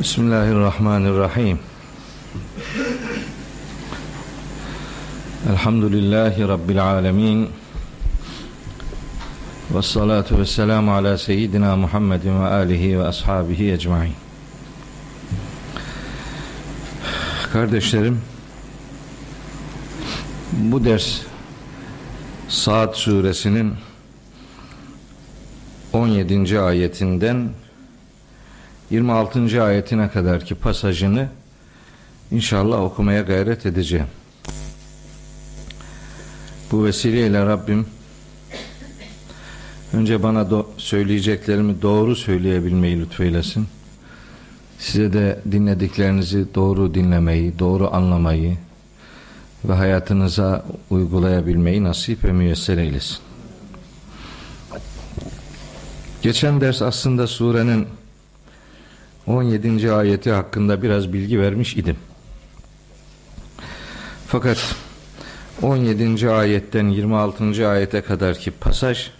Bismillahirrahmanirrahim. Elhamdülillahi Rabbil alemin. Ve salatu ve selamu ala seyyidina Muhammedin ve alihi ve ashabihi ecmain. Kardeşlerim, bu ders Saat suresinin 17. ayetinden 26. ayetine kadarki pasajını inşallah okumaya gayret edeceğim. Bu vesileyle Rabbim önce bana do- söyleyeceklerimi doğru söyleyebilmeyi lütfeylesin. Size de dinlediklerinizi doğru dinlemeyi, doğru anlamayı ve hayatınıza uygulayabilmeyi nasip ve müyesser eylesin. Geçen ders aslında surenin 17. ayeti hakkında biraz bilgi vermiş idim. Fakat 17. ayetten 26. ayete kadarki pasaj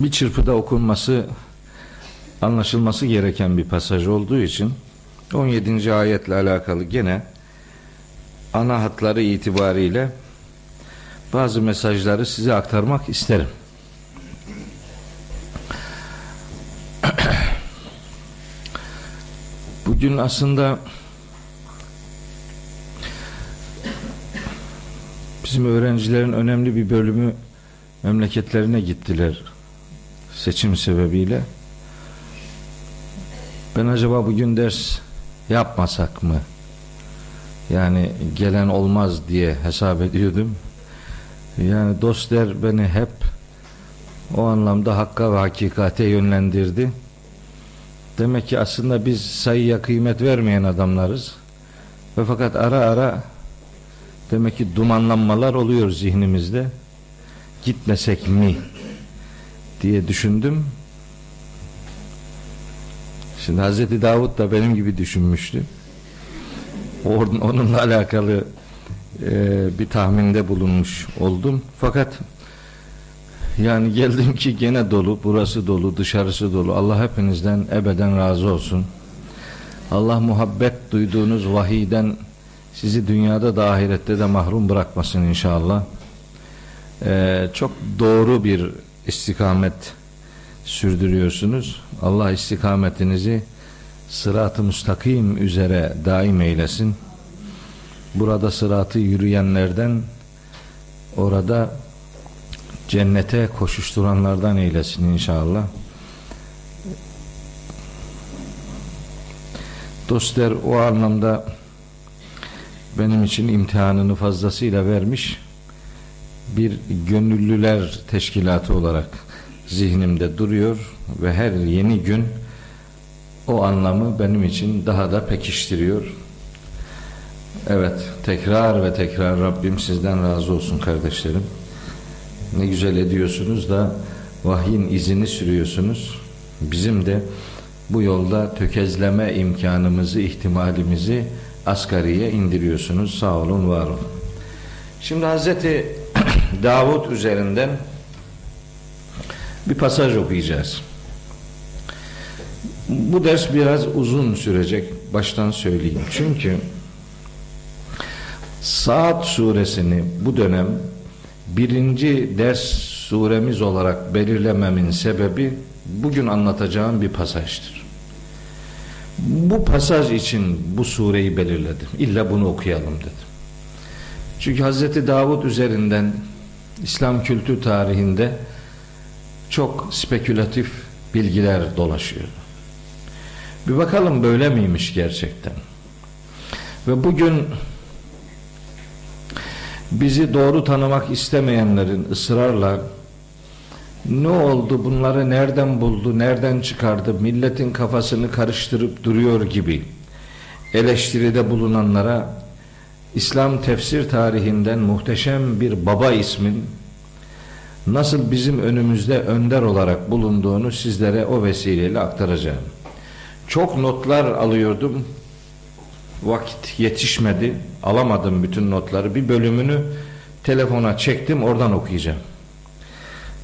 bir çırpıda okunması anlaşılması gereken bir pasaj olduğu için 17. ayetle alakalı gene ana hatları itibariyle bazı mesajları size aktarmak isterim. Bugün aslında bizim öğrencilerin önemli bir bölümü memleketlerine gittiler seçim sebebiyle. Ben acaba bugün ders yapmasak mı? Yani gelen olmaz diye hesap ediyordum. Yani dostlar beni hep o anlamda hakka ve hakikate yönlendirdi. Demek ki aslında biz sayıya kıymet vermeyen adamlarız. Ve fakat ara ara demek ki dumanlanmalar oluyor zihnimizde. Gitmesek mi diye düşündüm. Şimdi Hazreti Davut da benim gibi düşünmüştü. Onunla alakalı e, bir tahminde bulunmuş oldum. Fakat yani geldim ki gene dolu, burası dolu, dışarısı dolu. Allah hepinizden ebeden razı olsun. Allah muhabbet duyduğunuz vahiyden sizi dünyada da ahirette de mahrum bırakmasın inşallah. Ee, çok doğru bir istikamet sürdürüyorsunuz. Allah istikametinizi sırat-ı müstakim üzere daim eylesin. Burada sıratı yürüyenlerden orada cennete koşuşturanlardan eylesin inşallah. Dostlar o anlamda benim için imtihanını fazlasıyla vermiş bir gönüllüler teşkilatı olarak zihnimde duruyor ve her yeni gün o anlamı benim için daha da pekiştiriyor. Evet, tekrar ve tekrar Rabbim sizden razı olsun kardeşlerim. Ne güzel ediyorsunuz da vahyin izini sürüyorsunuz. Bizim de bu yolda tökezleme imkanımızı, ihtimalimizi asgariye indiriyorsunuz. Sağ olun, var olun. Şimdi Hazreti Davud üzerinden bir pasaj okuyacağız. Bu ders biraz uzun sürecek. Baştan söyleyeyim. Çünkü Saat suresini bu dönem birinci ders suremiz olarak belirlememin sebebi bugün anlatacağım bir pasajdır. Bu pasaj için bu sureyi belirledim. İlla bunu okuyalım dedim. Çünkü Hazreti Davud üzerinden İslam kültür tarihinde çok spekülatif bilgiler dolaşıyor. Bir bakalım böyle miymiş gerçekten. Ve bugün bizi doğru tanımak istemeyenlerin ısrarla ne oldu bunları nereden buldu nereden çıkardı milletin kafasını karıştırıp duruyor gibi eleştiride bulunanlara İslam tefsir tarihinden muhteşem bir baba ismin nasıl bizim önümüzde önder olarak bulunduğunu sizlere o vesileyle aktaracağım. Çok notlar alıyordum vakit yetişmedi. Alamadım bütün notları. Bir bölümünü telefona çektim oradan okuyacağım.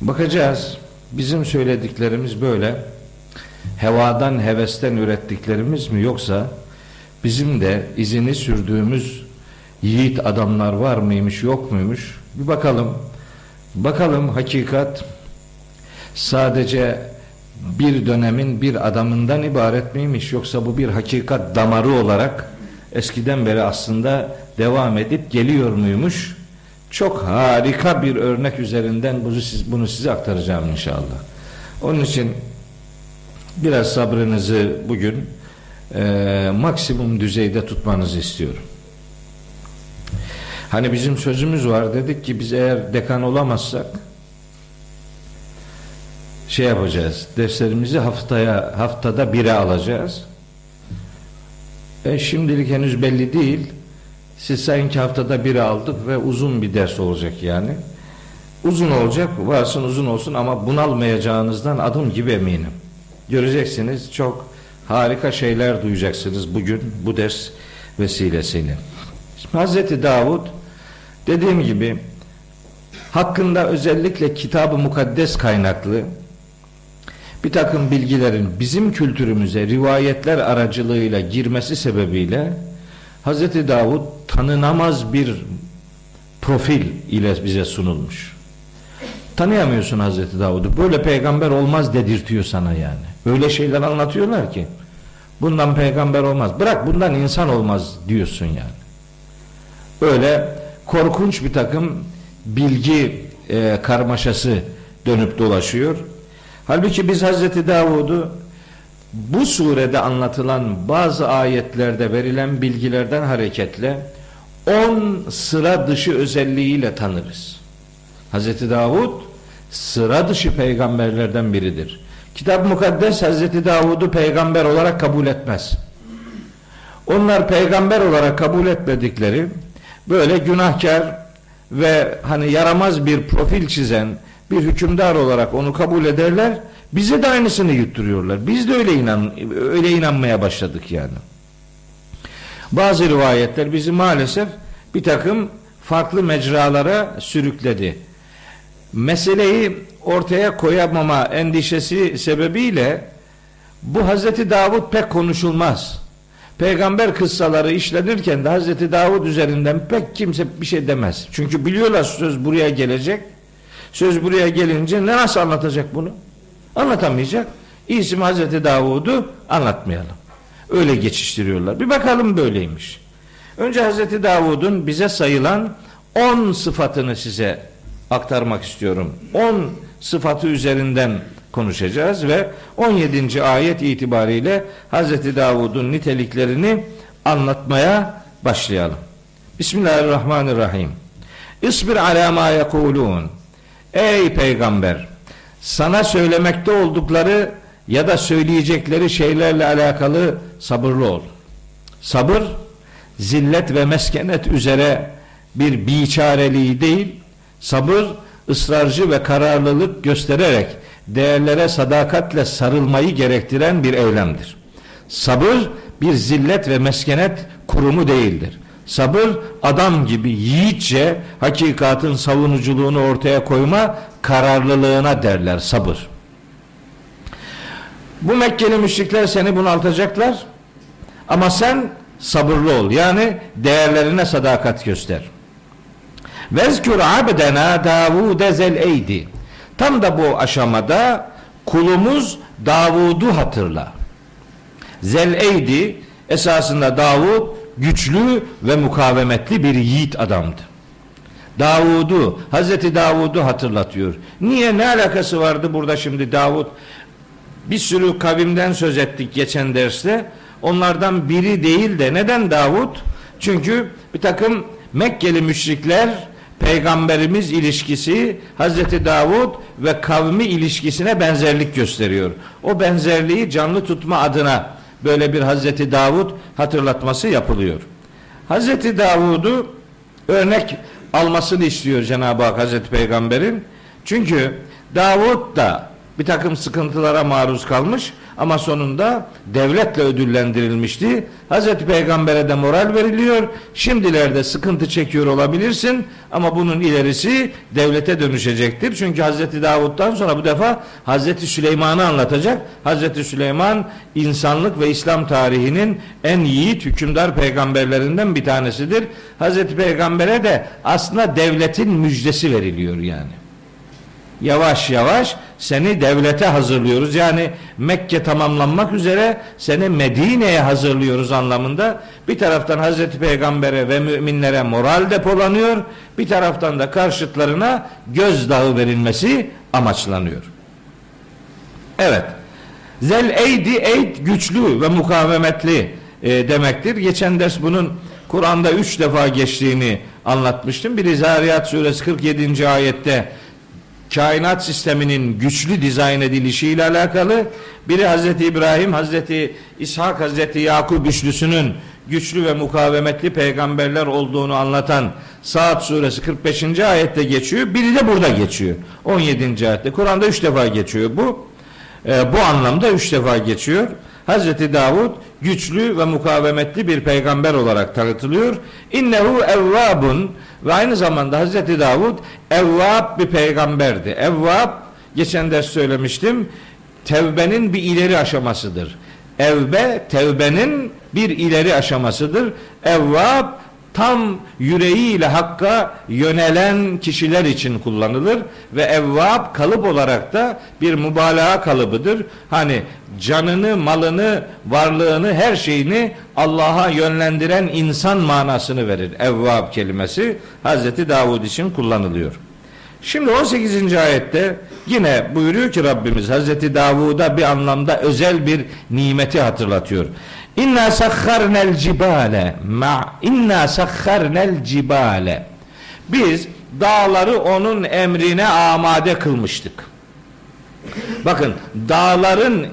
Bakacağız. Bizim söylediklerimiz böyle. hevadan hevesten ürettiklerimiz mi yoksa bizim de izini sürdüğümüz yiğit adamlar var mıymış yok muymuş bir bakalım bakalım hakikat sadece bir dönemin bir adamından ibaret miymiş yoksa bu bir hakikat damarı olarak eskiden beri aslında devam edip geliyor muymuş çok harika bir örnek üzerinden bunu, siz, bunu size aktaracağım inşallah onun için biraz sabrınızı bugün e, maksimum düzeyde tutmanızı istiyorum Hani bizim sözümüz var dedik ki biz eğer dekan olamazsak şey yapacağız. Derslerimizi haftaya haftada bire alacağız. E şimdilik henüz belli değil. Siz sayın ki haftada biri aldık ve uzun bir ders olacak yani. Uzun olacak, varsın uzun olsun ama bunalmayacağınızdan adım gibi eminim. Göreceksiniz çok harika şeyler duyacaksınız bugün bu ders vesilesiyle. Hazreti Davud Dediğim gibi hakkında özellikle kitabı mukaddes kaynaklı bir takım bilgilerin bizim kültürümüze rivayetler aracılığıyla girmesi sebebiyle Hz. Davud tanınamaz bir profil ile bize sunulmuş. Tanıyamıyorsun Hz. Davud'u. Böyle peygamber olmaz dedirtiyor sana yani. Öyle şeyler anlatıyorlar ki bundan peygamber olmaz. Bırak bundan insan olmaz diyorsun yani. Öyle korkunç bir takım bilgi e, karmaşası dönüp dolaşıyor. Halbuki biz Hazreti Davud'u bu surede anlatılan bazı ayetlerde verilen bilgilerden hareketle on sıra dışı özelliğiyle tanırız. Hazreti Davud sıra dışı peygamberlerden biridir. Kitap mukaddes Hazreti Davud'u peygamber olarak kabul etmez. Onlar peygamber olarak kabul etmedikleri böyle günahkar ve hani yaramaz bir profil çizen bir hükümdar olarak onu kabul ederler. Bize de aynısını yutturuyorlar. Biz de öyle inan öyle inanmaya başladık yani. Bazı rivayetler bizi maalesef bir takım farklı mecralara sürükledi. Meseleyi ortaya koyamama endişesi sebebiyle bu Hazreti Davud pek konuşulmaz peygamber kıssaları işlenirken de Hazreti Davud üzerinden pek kimse bir şey demez. Çünkü biliyorlar söz buraya gelecek. Söz buraya gelince ne nasıl anlatacak bunu? Anlatamayacak. İsim Hazreti Davud'u anlatmayalım. Öyle geçiştiriyorlar. Bir bakalım böyleymiş. Önce Hazreti Davud'un bize sayılan 10 sıfatını size aktarmak istiyorum. 10 sıfatı üzerinden konuşacağız ve 17. ayet itibariyle Hz. Davud'un niteliklerini anlatmaya başlayalım. Bismillahirrahmanirrahim. İsbir ala ma yekulun. Ey peygamber sana söylemekte oldukları ya da söyleyecekleri şeylerle alakalı sabırlı ol. Sabır zillet ve meskenet üzere bir biçareliği değil, sabır ısrarcı ve kararlılık göstererek değerlere sadakatle sarılmayı gerektiren bir eylemdir. Sabır bir zillet ve meskenet kurumu değildir. Sabır adam gibi yiğitçe hakikatın savunuculuğunu ortaya koyma kararlılığına derler sabır. Bu Mekkeli müşrikler seni bunaltacaklar ama sen sabırlı ol. Yani değerlerine sadakat göster. Vezkür abdena Davud zel eydi. Tam da bu aşamada kulumuz Davud'u hatırla. Zel'eydi esasında Davud güçlü ve mukavemetli bir yiğit adamdı. Davud'u, Hazreti Davud'u hatırlatıyor. Niye ne alakası vardı burada şimdi Davud? Bir sürü kavimden söz ettik geçen derste. Onlardan biri değil de neden Davud? Çünkü bir takım Mekkeli müşrikler peygamberimiz ilişkisi Hazreti Davud ve kavmi ilişkisine benzerlik gösteriyor. O benzerliği canlı tutma adına böyle bir Hazreti Davud hatırlatması yapılıyor. Hazreti Davud'u örnek almasını istiyor Cenab-ı Hak Hazreti Peygamber'in. Çünkü Davud da bir takım sıkıntılara maruz kalmış ama sonunda devletle ödüllendirilmişti. Hazreti Peygamber'e de moral veriliyor. Şimdilerde sıkıntı çekiyor olabilirsin ama bunun ilerisi devlete dönüşecektir. Çünkü Hazreti Davud'dan sonra bu defa Hazreti Süleyman'ı anlatacak. Hazreti Süleyman insanlık ve İslam tarihinin en yiğit hükümdar peygamberlerinden bir tanesidir. Hazreti Peygamber'e de aslında devletin müjdesi veriliyor yani yavaş yavaş seni devlete hazırlıyoruz. Yani Mekke tamamlanmak üzere seni Medine'ye hazırlıyoruz anlamında. Bir taraftan Hazreti Peygamber'e ve müminlere moral depolanıyor. Bir taraftan da karşıtlarına gözdağı verilmesi amaçlanıyor. Evet. Zel eydi eyd güçlü ve mukavemetli e, demektir. Geçen ders bunun Kur'an'da üç defa geçtiğini anlatmıştım. Biri Zariyat suresi 47. ayette kainat sisteminin güçlü dizayn edilişiyle alakalı. Biri Hazreti İbrahim, Hazreti İshak, Hazreti Yakup üçlüsünün güçlü ve mukavemetli peygamberler olduğunu anlatan Saat suresi 45. ayette geçiyor. Biri de burada geçiyor. 17. ayette. Kur'an'da üç defa geçiyor bu. E, bu anlamda üç defa geçiyor. Hazreti Davud güçlü ve mukavemetli bir peygamber olarak tanıtılıyor. İnnehu evvabun ve aynı zamanda Hazreti Davud evvab bir peygamberdi. Evvab geçen ders söylemiştim. Tevbenin bir ileri aşamasıdır. Evbe tevbenin bir ileri aşamasıdır. Evvab tam yüreğiyle hakka yönelen kişiler için kullanılır ve evvab kalıp olarak da bir mübalağa kalıbıdır. Hani canını, malını, varlığını, her şeyini Allah'a yönlendiren insan manasını verir. Evvab kelimesi Hazreti Davud için kullanılıyor. Şimdi 18. ayette yine buyuruyor ki Rabbimiz Hazreti Davud'a bir anlamda özel bir nimeti hatırlatıyor. İnna sakharnel cibale ma inna sakharnel cibale. Biz dağları onun emrine amade kılmıştık. Bakın dağların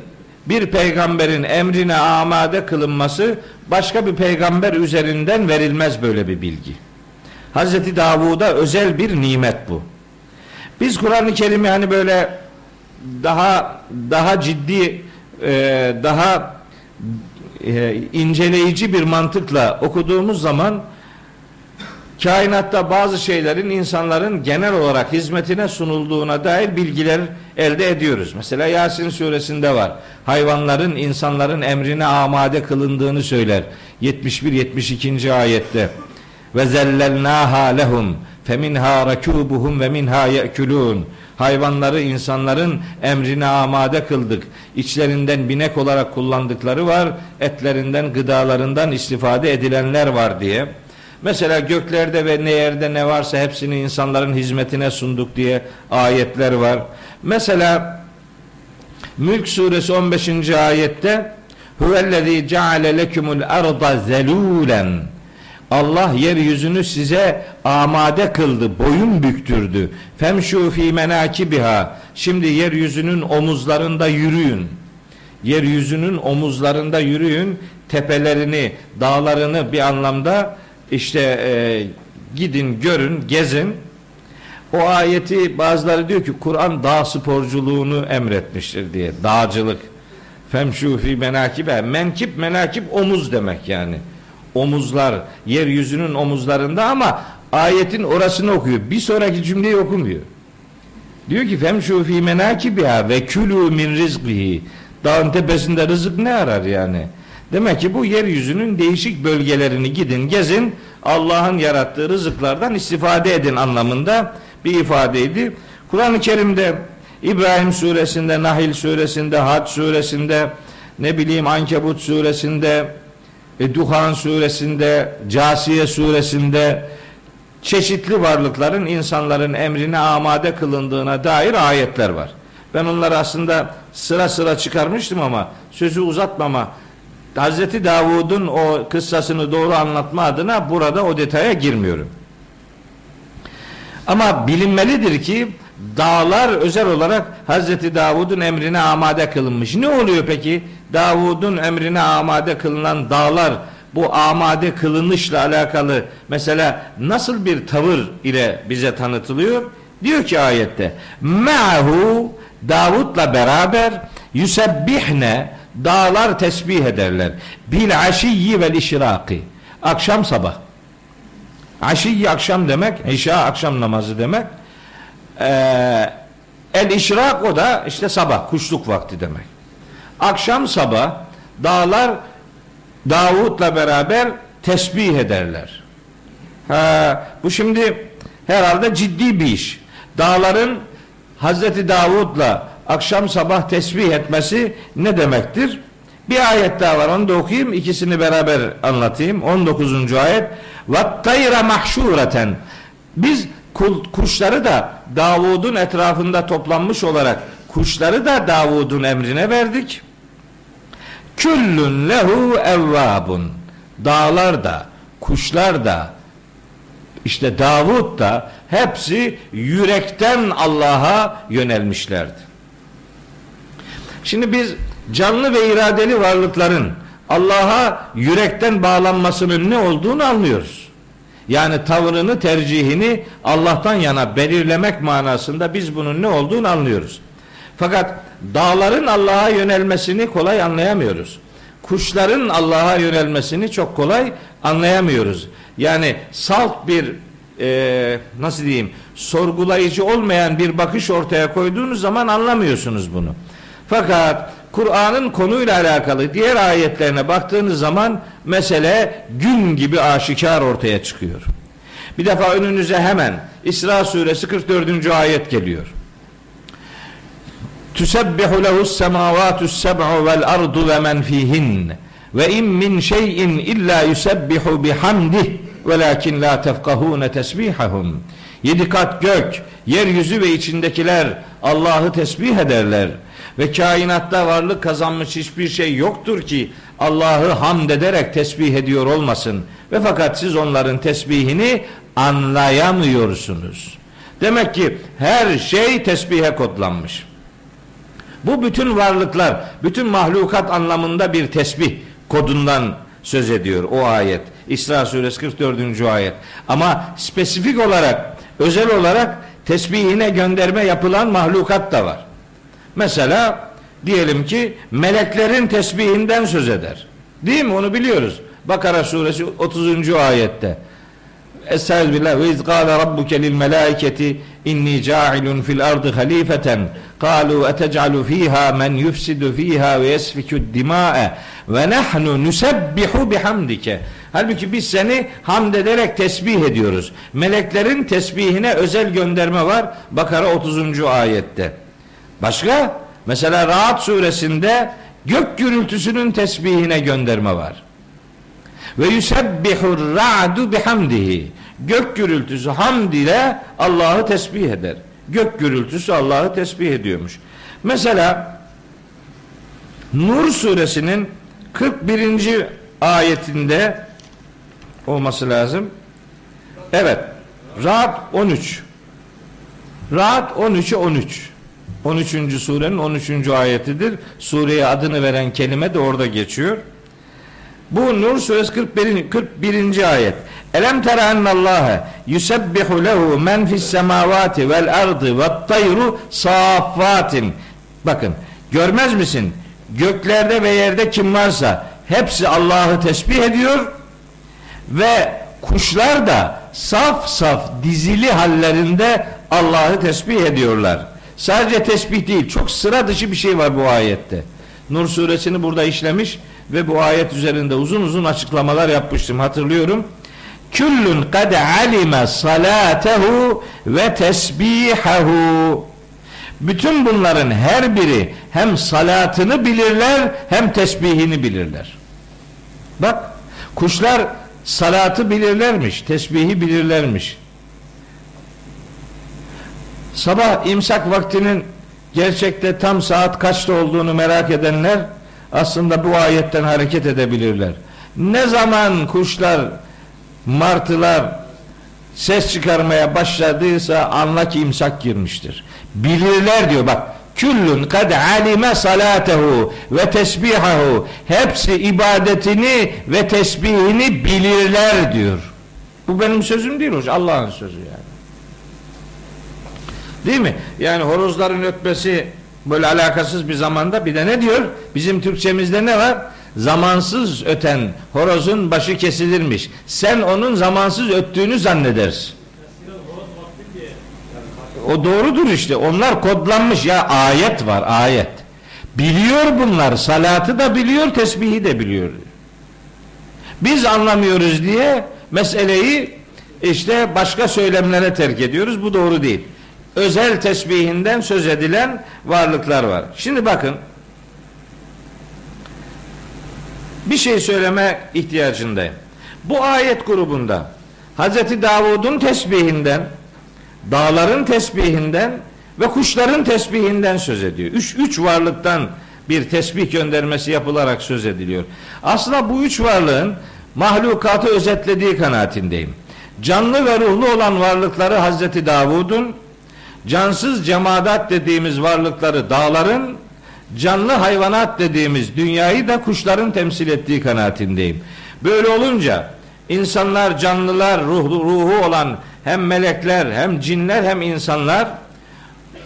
bir peygamberin emrine amade kılınması başka bir peygamber üzerinden verilmez böyle bir bilgi. Hazreti Davud'a özel bir nimet bu. Biz Kur'an-ı Kerim'i hani böyle daha daha ciddi e, daha e, inceleyici bir mantıkla okuduğumuz zaman kainatta bazı şeylerin insanların genel olarak hizmetine sunulduğuna dair bilgiler elde ediyoruz. Mesela Yasin suresinde var. Hayvanların insanların emrine amade kılındığını söyler. 71-72. ayette. Ve zellelnaha lehum feminha rakubuhum ve minha ye'kulun. Hayvanları insanların emrine amade kıldık. İçlerinden binek olarak kullandıkları var. Etlerinden, gıdalarından istifade edilenler var diye. Mesela göklerde ve ne yerde ne varsa hepsini insanların hizmetine sunduk diye ayetler var. Mesela Mülk suresi 15. ayette Huvellezî ceale lekumul arda zelûlen Allah yeryüzünü size amade kıldı, boyun büktürdü. Femşu fi menakibiha. Şimdi yeryüzünün omuzlarında yürüyün. Yeryüzünün omuzlarında yürüyün. Tepelerini, dağlarını bir anlamda işte e, gidin, görün, gezin. O ayeti bazıları diyor ki Kur'an dağ sporculuğunu emretmiştir diye. Dağcılık. Femşu fi menakibe. Menkip menakip omuz demek yani omuzlar yeryüzünün omuzlarında ama ayetin orasını okuyor. Bir sonraki cümleyi okumuyor. Diyor ki femşu fi menakibiha ve külü min rizqihi. Dağın tepesinde rızık ne arar yani? Demek ki bu yeryüzünün değişik bölgelerini gidin, gezin. Allah'ın yarattığı rızıklardan istifade edin anlamında bir ifadeydi. Kur'an-ı Kerim'de İbrahim suresinde, Nahil suresinde, Had suresinde, ne bileyim Ankebut suresinde, e, Duhan suresinde, Casiye suresinde çeşitli varlıkların insanların emrine amade kılındığına dair ayetler var. Ben onları aslında sıra sıra çıkarmıştım ama sözü uzatmama Hazreti Davud'un o kıssasını doğru anlatma adına burada o detaya girmiyorum. Ama bilinmelidir ki dağlar özel olarak Hazreti Davud'un emrine amade kılınmış. Ne oluyor peki? Davud'un emrine amade kılınan dağlar bu amade kılınışla alakalı mesela nasıl bir tavır ile bize tanıtılıyor? Diyor ki ayette Ma'hu Davud'la beraber Yusebbihne dağlar tesbih ederler. Bil aşiyyi vel işraki. Akşam sabah. Aşiyyi akşam demek, işa akşam namazı demek. Ee, el işrak o da işte sabah, kuşluk vakti demek. Akşam sabah dağlar Davut'la beraber tesbih ederler. Ha, bu şimdi herhalde ciddi bir iş. Dağların Hazreti Davud'la akşam sabah tesbih etmesi ne demektir? Bir ayet daha var onu da okuyayım ikisini beraber anlatayım 19. ayet vattayra mahşureten biz kuşları da Davud'un etrafında toplanmış olarak kuşları da Davud'un emrine verdik küllün lehu evvabun dağlar da kuşlar da işte Davud da hepsi yürekten Allah'a yönelmişlerdi. Şimdi biz canlı ve iradeli varlıkların Allah'a yürekten bağlanmasının ne olduğunu anlıyoruz. Yani tavrını, tercihini Allah'tan yana belirlemek manasında biz bunun ne olduğunu anlıyoruz. Fakat dağların Allah'a yönelmesini kolay anlayamıyoruz. Kuşların Allah'a yönelmesini çok kolay anlayamıyoruz. Yani salt bir e, nasıl diyeyim sorgulayıcı olmayan bir bakış ortaya koyduğunuz zaman anlamıyorsunuz bunu. Fakat Kur'an'ın konuyla alakalı diğer ayetlerine baktığınız zaman mesele gün gibi aşikar ortaya çıkıyor. Bir defa önünüze hemen İsra suresi 44. ayet geliyor. Tüsebbihu lehus semavatus seb'u vel ardu ve men fihin ve in min şeyin illa yusebbihu bihamdih velakin la tefkahune tesbihahum. Yedi kat gök, yeryüzü ve içindekiler Allah'ı tesbih ederler. Ve kainatta varlık kazanmış hiçbir şey yoktur ki Allah'ı hamd ederek tesbih ediyor olmasın. Ve fakat siz onların tesbihini anlayamıyorsunuz. Demek ki her şey tesbihe kodlanmış. Bu bütün varlıklar, bütün mahlukat anlamında bir tesbih kodundan söz ediyor o ayet. İsra suresi 44. ayet. Ama spesifik olarak, özel olarak tesbihine gönderme yapılan mahlukat da var. Mesela diyelim ki meleklerin tesbihinden söz eder. Değil mi? Onu biliyoruz. Bakara suresi 30. ayette. Estağfirullah ve iz kâle rabbuke lil melâiketi inni câilun fil ardı halifeten kâlu etec'alu fîhâ men yufsidu fîhâ ve yesfikü dimâe ve nahnu nusebbihu bihamdike Halbuki biz seni hamd ederek tesbih ediyoruz. Meleklerin tesbihine özel gönderme var. Bakara 30. ayette. Başka? Mesela Rahat suresinde gök gürültüsünün tesbihine gönderme var. Ve yusebbihur ra'du bihamdihi. Gök gürültüsü hamd ile Allah'ı tesbih eder. Gök gürültüsü Allah'ı tesbih ediyormuş. Mesela Nur suresinin 41. ayetinde olması lazım. Evet. Rahat 13. Rahat 13'e 13. 13. surenin 13. ayetidir. Sureye adını veren kelime de orada geçiyor. Bu Nur suresi 41. 41. ayet. Elem tera ennallâhe yusebbihu lehu men fis semavati vel ardı ve tayru saffatin. Bakın görmez misin? Göklerde ve yerde kim varsa hepsi Allah'ı tesbih ediyor ve kuşlar da saf saf dizili hallerinde Allah'ı tesbih ediyorlar. Sadece tesbih değil, çok sıra dışı bir şey var bu ayette. Nur suresini burada işlemiş ve bu ayet üzerinde uzun uzun açıklamalar yapmıştım hatırlıyorum. Küllün kad alime salatehu ve tesbihahu. Bütün bunların her biri hem salatını bilirler hem tesbihini bilirler. Bak kuşlar salatı bilirlermiş, tesbihi bilirlermiş. Sabah imsak vaktinin gerçekte tam saat kaçta olduğunu merak edenler aslında bu ayetten hareket edebilirler. Ne zaman kuşlar, martılar ses çıkarmaya başladıysa anla ki imsak girmiştir. Bilirler diyor bak. Küllün kad alime salatehu ve tesbihahu. Hepsi ibadetini ve tesbihini bilirler diyor. Bu benim sözüm değil hocam. Allah'ın sözü yani. Değil mi? Yani horozların ötmesi Böyle alakasız bir zamanda bir de ne diyor? Bizim Türkçemizde ne var? Zamansız öten horozun başı kesilirmiş. Sen onun zamansız öttüğünü zannedersin. O doğrudur işte. Onlar kodlanmış ya ayet var ayet. Biliyor bunlar. Salatı da biliyor, tesbihi de biliyor. Biz anlamıyoruz diye meseleyi işte başka söylemlere terk ediyoruz. Bu doğru değil. Özel tesbihinden söz edilen varlıklar var. Şimdi bakın bir şey söyleme ihtiyacındayım. Bu ayet grubunda Hazreti Davud'un tesbihinden, dağların tesbihinden ve kuşların tesbihinden söz ediyor. Üç, üç varlıktan bir tesbih göndermesi yapılarak söz ediliyor. Aslında bu üç varlığın mahlukatı özetlediği kanaatindeyim. Canlı ve ruhlu olan varlıkları Hazreti Davud'un, cansız cemadat dediğimiz varlıkları dağların, canlı hayvanat dediğimiz dünyayı da kuşların temsil ettiği kanaatindeyim. Böyle olunca insanlar, canlılar, ruhu, ruhu olan hem melekler, hem cinler, hem insanlar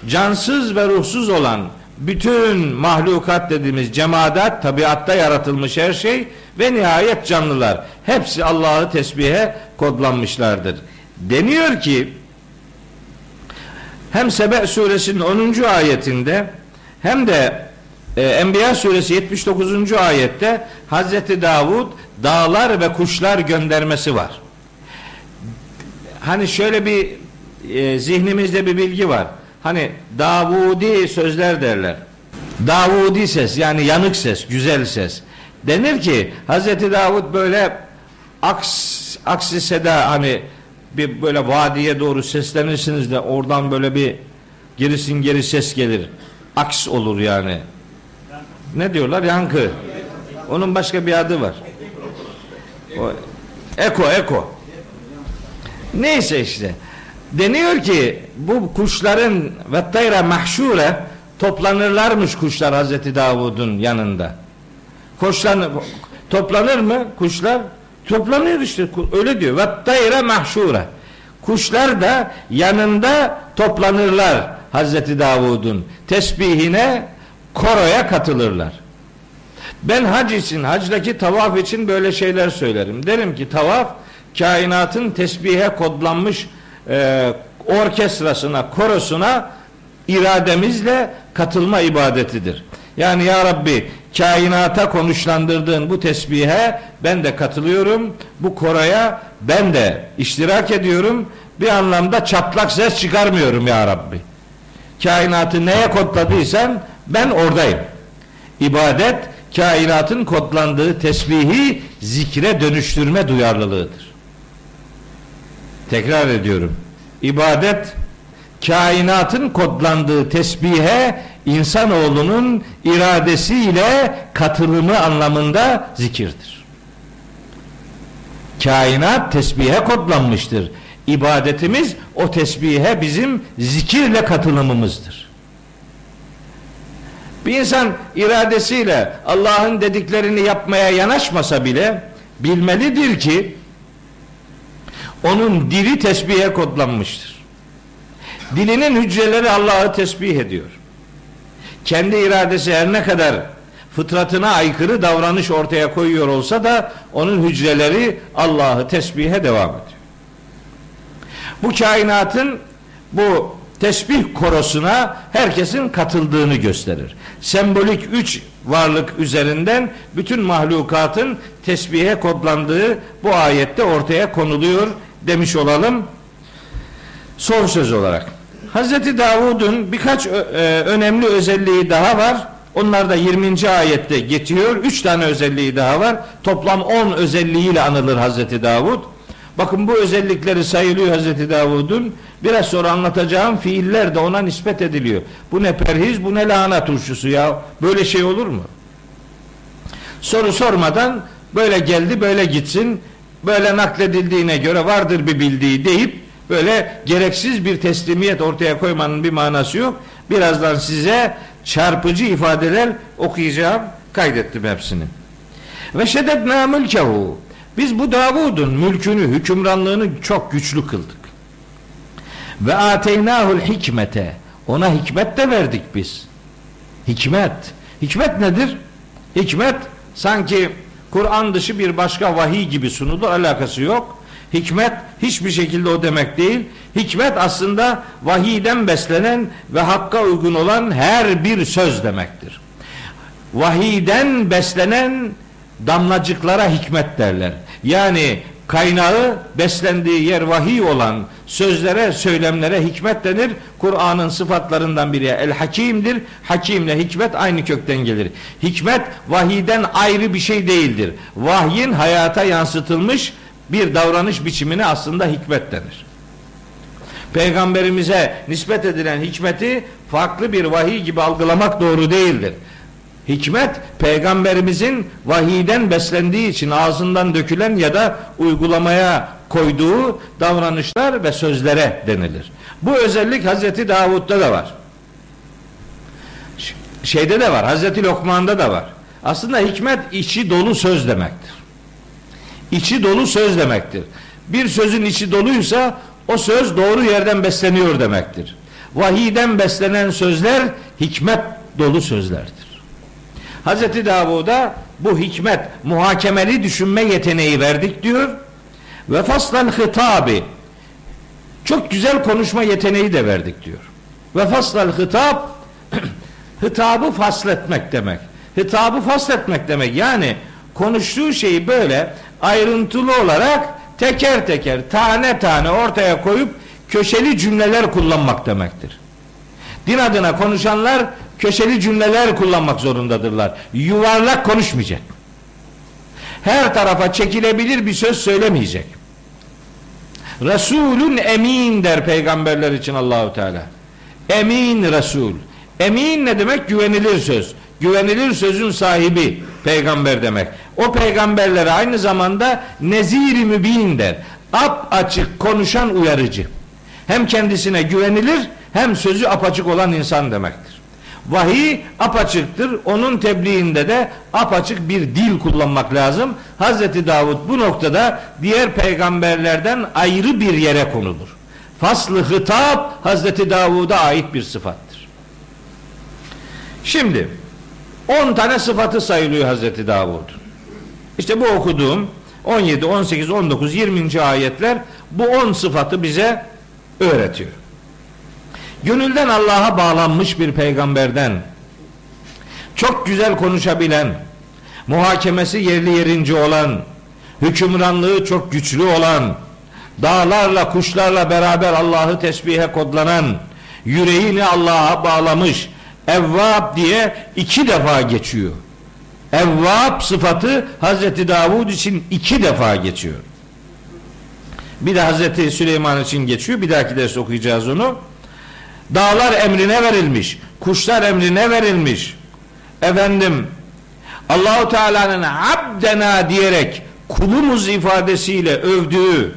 cansız ve ruhsuz olan bütün mahlukat dediğimiz cemaat, tabiatta yaratılmış her şey ve nihayet canlılar hepsi Allah'ı tesbihe kodlanmışlardır. Deniyor ki hem Sebe suresinin 10. ayetinde hem de e, Enbiya suresi 79. ayette Hazreti Davud dağlar ve kuşlar göndermesi var. Hani şöyle bir e, zihnimizde bir bilgi var. Hani Davudi sözler derler. Davudi ses yani yanık ses, güzel ses. Denir ki Hazreti Davud böyle aks, aksi seda hani bir böyle vadiye doğru seslenirsiniz de oradan böyle bir gerisin geri ses gelir. Aks olur yani. Ne diyorlar? Yankı. Onun başka bir adı var. O, eko, eko. Neyse işte. Deniyor ki bu kuşların ve tayra mahşure toplanırlarmış kuşlar Hazreti Davud'un yanında. Koşlan, toplanır mı kuşlar? Toplanıyor işte öyle diyor. Ve tayra mahşure. Kuşlar da yanında toplanırlar Hazreti Davud'un tesbihine koroya katılırlar. Ben hac için, hacdaki tavaf için böyle şeyler söylerim. Derim ki tavaf kainatın tesbihe kodlanmış e, orkestrasına, korosuna irademizle katılma ibadetidir. Yani ya Rabbi kainata konuşlandırdığın bu tesbihe ben de katılıyorum. Bu koraya ben de iştirak ediyorum. Bir anlamda çatlak ses çıkarmıyorum ya Rabbi. Kainatı neye kodladıysan ben oradayım. İbadet kainatın kodlandığı tesbihi zikre dönüştürme duyarlılığıdır. Tekrar ediyorum. İbadet kainatın kodlandığı tesbihe insanoğlunun iradesiyle katılımı anlamında zikirdir. Kainat tesbihe kodlanmıştır. İbadetimiz o tesbihe bizim zikirle katılımımızdır. Bir insan iradesiyle Allah'ın dediklerini yapmaya yanaşmasa bile bilmelidir ki onun dili tesbihe kodlanmıştır. Dilinin hücreleri Allah'ı tesbih ediyor. Kendi iradesi her ne kadar fıtratına aykırı davranış ortaya koyuyor olsa da onun hücreleri Allah'ı tesbihe devam ediyor. Bu kainatın bu tesbih korosuna herkesin katıldığını gösterir. Sembolik üç varlık üzerinden bütün mahlukatın tesbihe kodlandığı bu ayette ortaya konuluyor demiş olalım. Son söz olarak. Hazreti Davud'un birkaç e, önemli özelliği daha var. Onlar da 20. ayette geçiyor. Üç tane özelliği daha var. Toplam 10 özelliğiyle anılır Hazreti Davud. Bakın bu özellikleri sayılıyor Hazreti Davud'un. Biraz sonra anlatacağım fiiller de ona nispet ediliyor. Bu ne perhiz, bu ne lahana turşusu ya. Böyle şey olur mu? Soru sormadan böyle geldi, böyle gitsin. Böyle nakledildiğine göre vardır bir bildiği deyip böyle gereksiz bir teslimiyet ortaya koymanın bir manası yok. Birazdan size çarpıcı ifadeler okuyacağım. Kaydettim hepsini. Ve şeddetna mülkehu biz bu Davud'un mülkünü, hükümranlığını çok güçlü kıldık. Ve ateynahul hikmete. Ona hikmet de verdik biz. Hikmet. Hikmet nedir? Hikmet sanki Kur'an dışı bir başka vahiy gibi sunulur alakası yok. Hikmet hiçbir şekilde o demek değil. Hikmet aslında vahiyden beslenen ve hakka uygun olan her bir söz demektir. Vahiyden beslenen damlacıklara hikmet derler. Yani kaynağı beslendiği yer vahiy olan sözlere, söylemlere hikmet denir. Kur'an'ın sıfatlarından biri el hakimdir. Hakimle hikmet aynı kökten gelir. Hikmet vahiyden ayrı bir şey değildir. Vahyin hayata yansıtılmış bir davranış biçimine aslında hikmet denir. Peygamberimize nispet edilen hikmeti farklı bir vahiy gibi algılamak doğru değildir. Hikmet peygamberimizin vahiyden beslendiği için ağzından dökülen ya da uygulamaya koyduğu davranışlar ve sözlere denilir. Bu özellik Hazreti Davud'da da var. Şeyde de var. Hazreti Lokman'da da var. Aslında hikmet içi dolu söz demektir. İçi dolu söz demektir. Bir sözün içi doluysa o söz doğru yerden besleniyor demektir. Vahiyden beslenen sözler hikmet dolu sözlerdir. Hazreti Davud'a bu hikmet muhakemeli düşünme yeteneği verdik diyor. Ve faslan hitabi çok güzel konuşma yeteneği de verdik diyor. Ve faslal hitab hitabı fasletmek demek. Hitabı fasletmek demek. Yani konuştuğu şeyi böyle ayrıntılı olarak teker teker tane tane ortaya koyup köşeli cümleler kullanmak demektir. Din adına konuşanlar köşeli cümleler kullanmak zorundadırlar. Yuvarlak konuşmayacak. Her tarafa çekilebilir bir söz söylemeyecek. Resulün emin der peygamberler için Allahu Teala. Emin Resul. Emin ne demek? Güvenilir söz. Güvenilir sözün sahibi peygamber demek. O peygamberlere aynı zamanda nezir mübin der. Ap açık konuşan uyarıcı. Hem kendisine güvenilir hem sözü apaçık olan insan demektir. Vahiy apaçıktır. Onun tebliğinde de apaçık bir dil kullanmak lazım. Hazreti Davud bu noktada diğer peygamberlerden ayrı bir yere konulur. Faslı hitap Hazreti Davud'a ait bir sıfattır. Şimdi 10 tane sıfatı sayılıyor Hazreti Davud. İşte bu okuduğum 17, 18, 19, 20. ayetler bu 10 sıfatı bize öğretiyor. Gönülden Allah'a bağlanmış bir peygamberden çok güzel konuşabilen, muhakemesi yerli yerince olan, hükümranlığı çok güçlü olan, dağlarla kuşlarla beraber Allah'ı tesbihe kodlanan, yüreğini Allah'a bağlamış, Evvab diye iki defa geçiyor. Evvab sıfatı Hazreti Davud için iki defa geçiyor. Bir de Hazreti Süleyman için geçiyor. Bir dahaki ders okuyacağız onu. Dağlar emrine verilmiş. Kuşlar emrine verilmiş. Efendim Allahu Teala'nın abdena diyerek kulumuz ifadesiyle övdüğü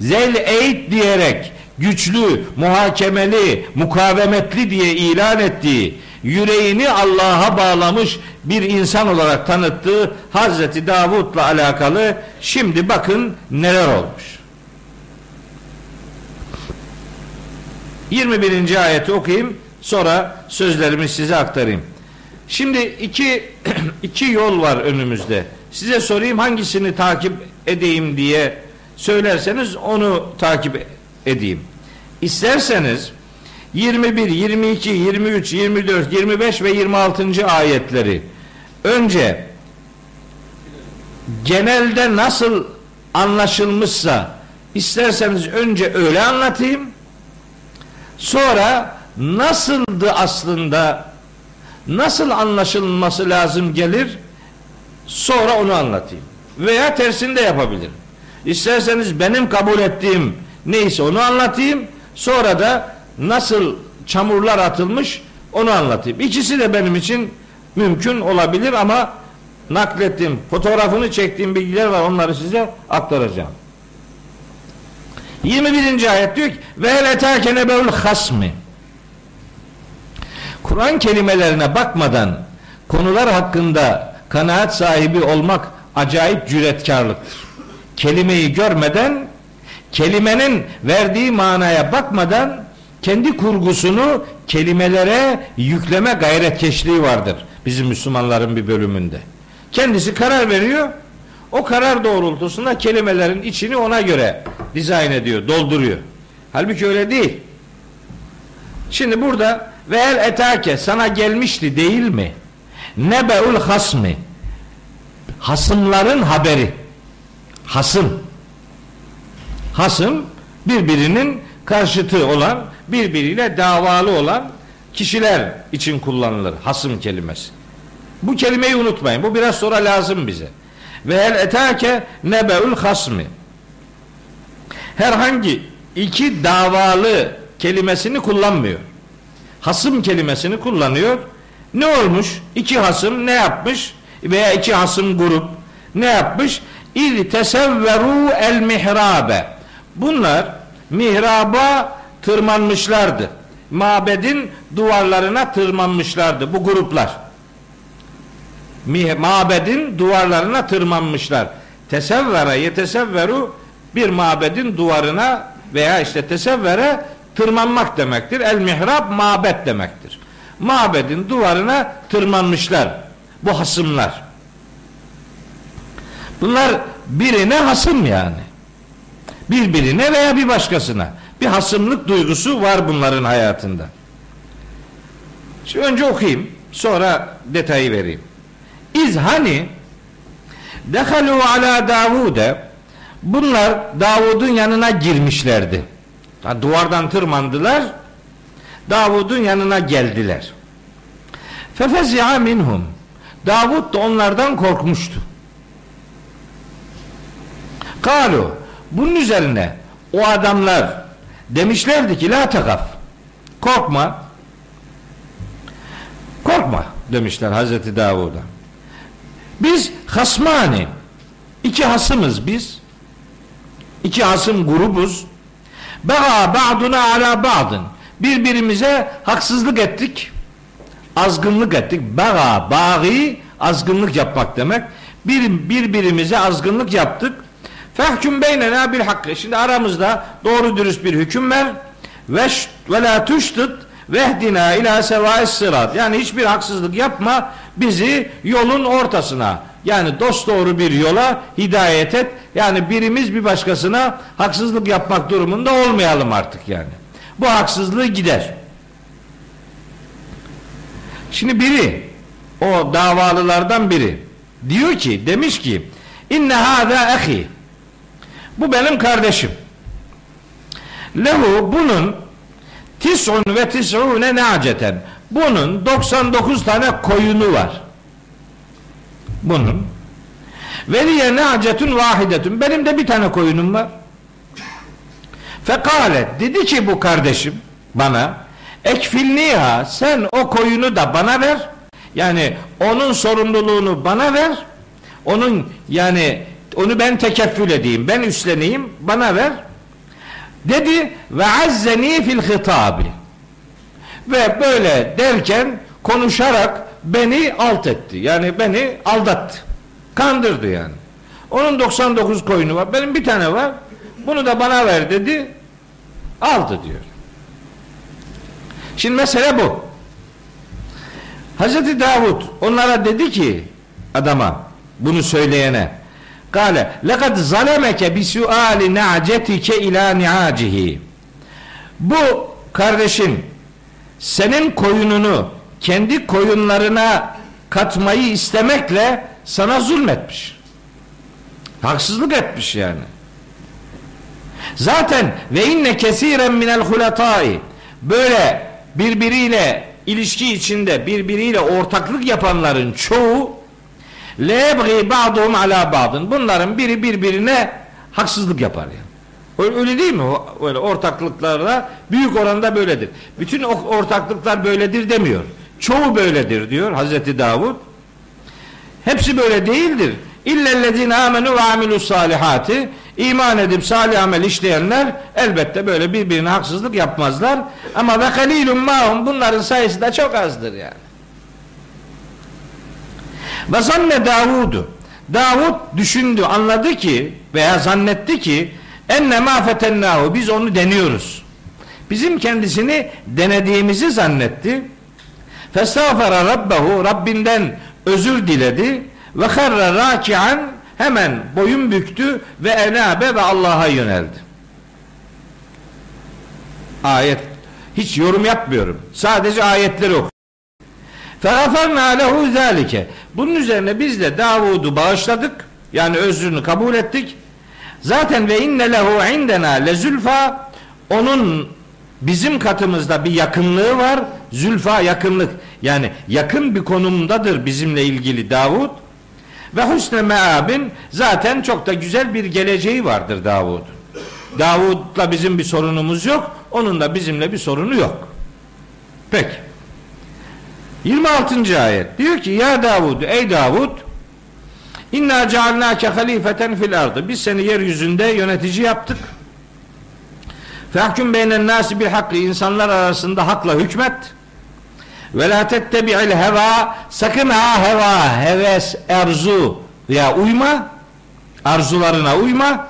zel eyd diyerek güçlü, muhakemeli, mukavemetli diye ilan ettiği, yüreğini Allah'a bağlamış bir insan olarak tanıttığı Hazreti Davud'la alakalı şimdi bakın neler olmuş. 21. ayeti okuyayım sonra sözlerimi size aktarayım. Şimdi iki, iki yol var önümüzde. Size sorayım hangisini takip edeyim diye söylerseniz onu takip edeyim. İsterseniz 21, 22, 23, 24, 25 ve 26. ayetleri önce genelde nasıl anlaşılmışsa isterseniz önce öyle anlatayım. Sonra nasıldı aslında nasıl anlaşılması lazım gelir sonra onu anlatayım. Veya tersini de yapabilirim. İsterseniz benim kabul ettiğim neyse onu anlatayım. Sonra da nasıl çamurlar atılmış onu anlatayım. İkisi de benim için mümkün olabilir ama naklettiğim, fotoğrafını çektiğim bilgiler var. Onları size aktaracağım. 21. ayet diyor ki ve eletâke nebeul hasmi Kur'an kelimelerine bakmadan konular hakkında kanaat sahibi olmak acayip cüretkarlıktır. Kelimeyi görmeden kelimenin verdiği manaya bakmadan kendi kurgusunu kelimelere yükleme gayretkeşliği vardır bizim Müslümanların bir bölümünde. Kendisi karar veriyor. O karar doğrultusunda kelimelerin içini ona göre dizayn ediyor, dolduruyor. Halbuki öyle değil. Şimdi burada ve el etake sana gelmişti değil mi? Nebeul hasmi hasımların haberi. Hasım. Hasım birbirinin karşıtı olan, birbiriyle davalı olan kişiler için kullanılır hasım kelimesi. Bu kelimeyi unutmayın. Bu biraz sonra lazım bize. Ve el etake nebeul hasmi. Herhangi iki davalı kelimesini kullanmıyor. Hasım kelimesini kullanıyor. Ne olmuş? İki hasım ne yapmış? Veya iki hasım grup ne yapmış? İl tesevveru el mihrabe. Bunlar mihraba tırmanmışlardı. Mabedin duvarlarına tırmanmışlardı bu gruplar. Mabedin duvarlarına tırmanmışlar. Tesevvere yetesevveru bir mabedin duvarına veya işte tesevvere tırmanmak demektir. El mihrab mabet demektir. Mabedin duvarına tırmanmışlar. Bu hasımlar. Bunlar birine hasım yani. Birbirine veya bir başkasına. Bir hasımlık duygusu var bunların hayatında. Şimdi önce okuyayım. Sonra detayı vereyim. İz hani dehalu ala Davud'e bunlar Davud'un yanına girmişlerdi. Duvardan tırmandılar. Davud'un yanına geldiler. Fefezi'a minhum. Davud da onlardan korkmuştu. Kalu bunun üzerine o adamlar demişlerdi ki la takaf korkma korkma demişler Hazreti Davud'a. Biz hasmani iki hasımız biz. iki hasım grubuz. Bağa ba'duna ala ba'dın. Birbirimize haksızlık ettik. Azgınlık ettik. Bağa, bağı azgınlık yapmak demek. Bir, birbirimize azgınlık yaptık. Fehküm beynena bil hakkı. Şimdi aramızda doğru dürüst bir hüküm ver. Ve ve la tuştut vehdina ila sevais sırat. Yani hiçbir haksızlık yapma. Bizi yolun ortasına yani dost doğru bir yola hidayet et. Yani birimiz bir başkasına haksızlık yapmak durumunda olmayalım artık yani. Bu haksızlığı gider. Şimdi biri o davalılardan biri diyor ki demiş ki inne hâzâ ehi bu benim kardeşim. Lehu bunun tis'un ve tis'une na'ceten. Bunun 99 tane koyunu var. Bunun. Veliye na'cetun vahidetun. Benim de bir tane koyunum var. Fekale dedi ki bu kardeşim bana ekfilniha sen o koyunu da bana ver. Yani onun sorumluluğunu bana ver. Onun yani onu ben tekeffül edeyim, ben üstleneyim, bana ver. Dedi ve azzeni fil hitabi. Ve böyle derken konuşarak beni alt etti. Yani beni aldattı. Kandırdı yani. Onun 99 koyunu var. Benim bir tane var. Bunu da bana ver dedi. Aldı diyor. Şimdi mesele bu. Hazreti Davud onlara dedi ki adama bunu söyleyene Kale lekad zalemeke bi suali na'cetike ila ni'acihi. Bu kardeşin senin koyununu kendi koyunlarına katmayı istemekle sana zulmetmiş. Haksızlık etmiş yani. Zaten ve inne kesiren minel hulatai böyle birbiriyle ilişki içinde birbiriyle ortaklık yapanların çoğu lebgi ba'duhum ala ba'dın. Bunların biri birbirine haksızlık yapar yani. Öyle değil mi? Öyle ortaklıklarla büyük oranda böyledir. Bütün ortaklıklar böyledir demiyor. Çoğu böyledir diyor Hazreti Davud. Hepsi böyle değildir. İllellezine amenu ve amilus salihati iman edip salih amel işleyenler elbette böyle birbirine haksızlık yapmazlar. Ama ve kalilun mahum bunların sayısı da çok azdır yani. Ve zanne Davudu. Davud düşündü, anladı ki veya zannetti ki enne ma fetennahu biz onu deniyoruz. bizim kendisini denediğimizi zannetti. Festağfara rabbehu Rabbinden özür diledi ve harra rakian hemen boyun büktü ve enabe ve Allah'a yöneldi. Ayet hiç yorum yapmıyorum. Sadece ayetleri oku. Fegafarna lehu zalike. Bunun üzerine biz de Davud'u bağışladık. Yani özrünü kabul ettik. Zaten ve inne lehu indena lezülfa onun bizim katımızda bir yakınlığı var. Zülfa yakınlık. Yani yakın bir konumdadır bizimle ilgili Davud. Ve husne meabin zaten çok da güzel bir geleceği vardır Davud. Davud'la bizim bir sorunumuz yok. Onun da bizimle bir sorunu yok. Peki. 26. ayet. Diyor ki ya Davud ey Davud inna cealnake halifeten fil ardı. Biz seni yeryüzünde yönetici yaptık. Fehkum beynen nasi bil hakkı. İnsanlar arasında hakla hükmet. Ve la tettebi'il heva. Sakın ha heva heves erzu veya uyma. Arzularına uyma.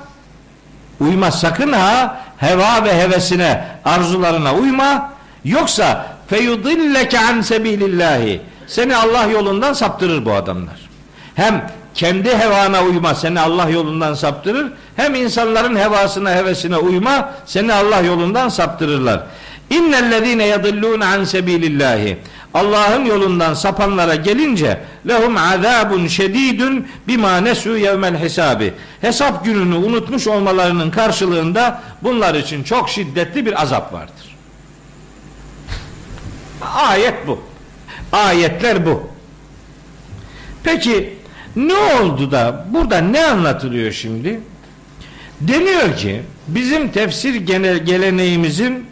Uyma sakın ha heva ve hevesine arzularına uyma. Yoksa feyudilleke an sebilillahi seni Allah yolundan saptırır bu adamlar. Hem kendi hevana uyma seni Allah yolundan saptırır. Hem insanların hevasına hevesine uyma seni Allah yolundan saptırırlar. İnnellezine yadillun an sebilillahi Allah'ın yolundan sapanlara gelince lehum azabun şedidun bima nesu yevmel hisabi. Hesap gününü unutmuş olmalarının karşılığında bunlar için çok şiddetli bir azap vardır. Ayet bu. Ayetler bu. Peki ne oldu da burada ne anlatılıyor şimdi? Deniyor ki bizim tefsir geleneğimizin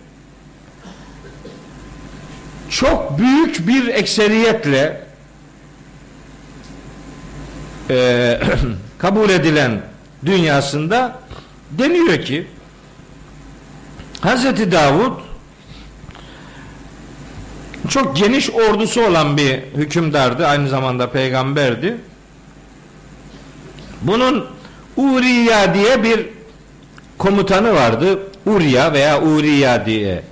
çok büyük bir ekseriyetle e, kabul edilen dünyasında deniyor ki Hz. Davud çok geniş ordusu olan bir hükümdardı. Aynı zamanda peygamberdi. Bunun Uriya diye bir komutanı vardı. Uriya veya Uriya diye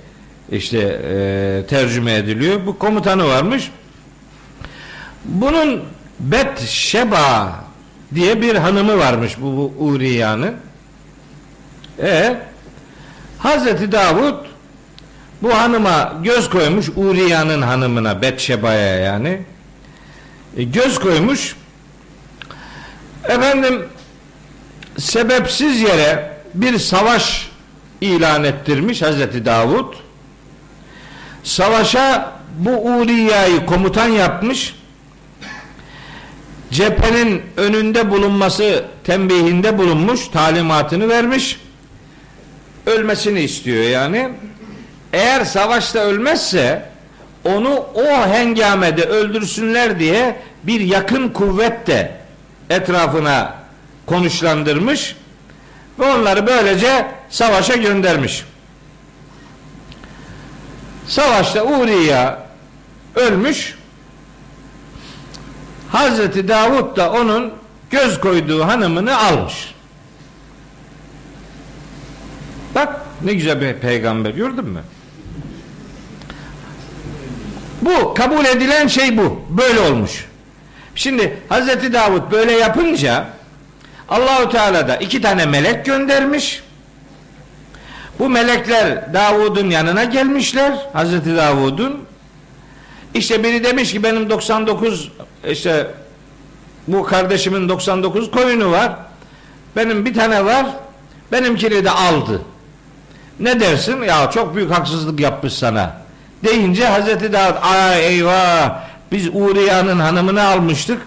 işte e, tercüme ediliyor. Bu komutanı varmış. Bunun Bet Şeba diye bir hanımı varmış bu, bu Uriya'nın. E Hazreti Davud bu hanıma göz koymuş Uriya'nın hanımına Betşeba'ya yani. E, göz koymuş. Efendim sebepsiz yere bir savaş ilan ettirmiş Hazreti Davud. Savaşa bu Uriya'yı komutan yapmış. Cephenin önünde bulunması tembihinde bulunmuş talimatını vermiş. Ölmesini istiyor yani eğer savaşta ölmezse onu o hengamede öldürsünler diye bir yakın kuvvet de etrafına konuşlandırmış ve onları böylece savaşa göndermiş. Savaşta Uriya ölmüş. Hazreti Davud da onun göz koyduğu hanımını almış. Bak ne güzel bir peygamber gördün mü? Bu kabul edilen şey bu. Böyle olmuş. Şimdi Hazreti Davud böyle yapınca Allahu Teala da iki tane melek göndermiş. Bu melekler Davud'un yanına gelmişler. Hazreti Davud'un. İşte biri demiş ki benim 99 işte bu kardeşimin 99 koyunu var. Benim bir tane var. Benimkini de aldı. Ne dersin? Ya çok büyük haksızlık yapmış sana. Deyince Hazreti Davud ay eyvah biz Uriya'nın hanımını almıştık.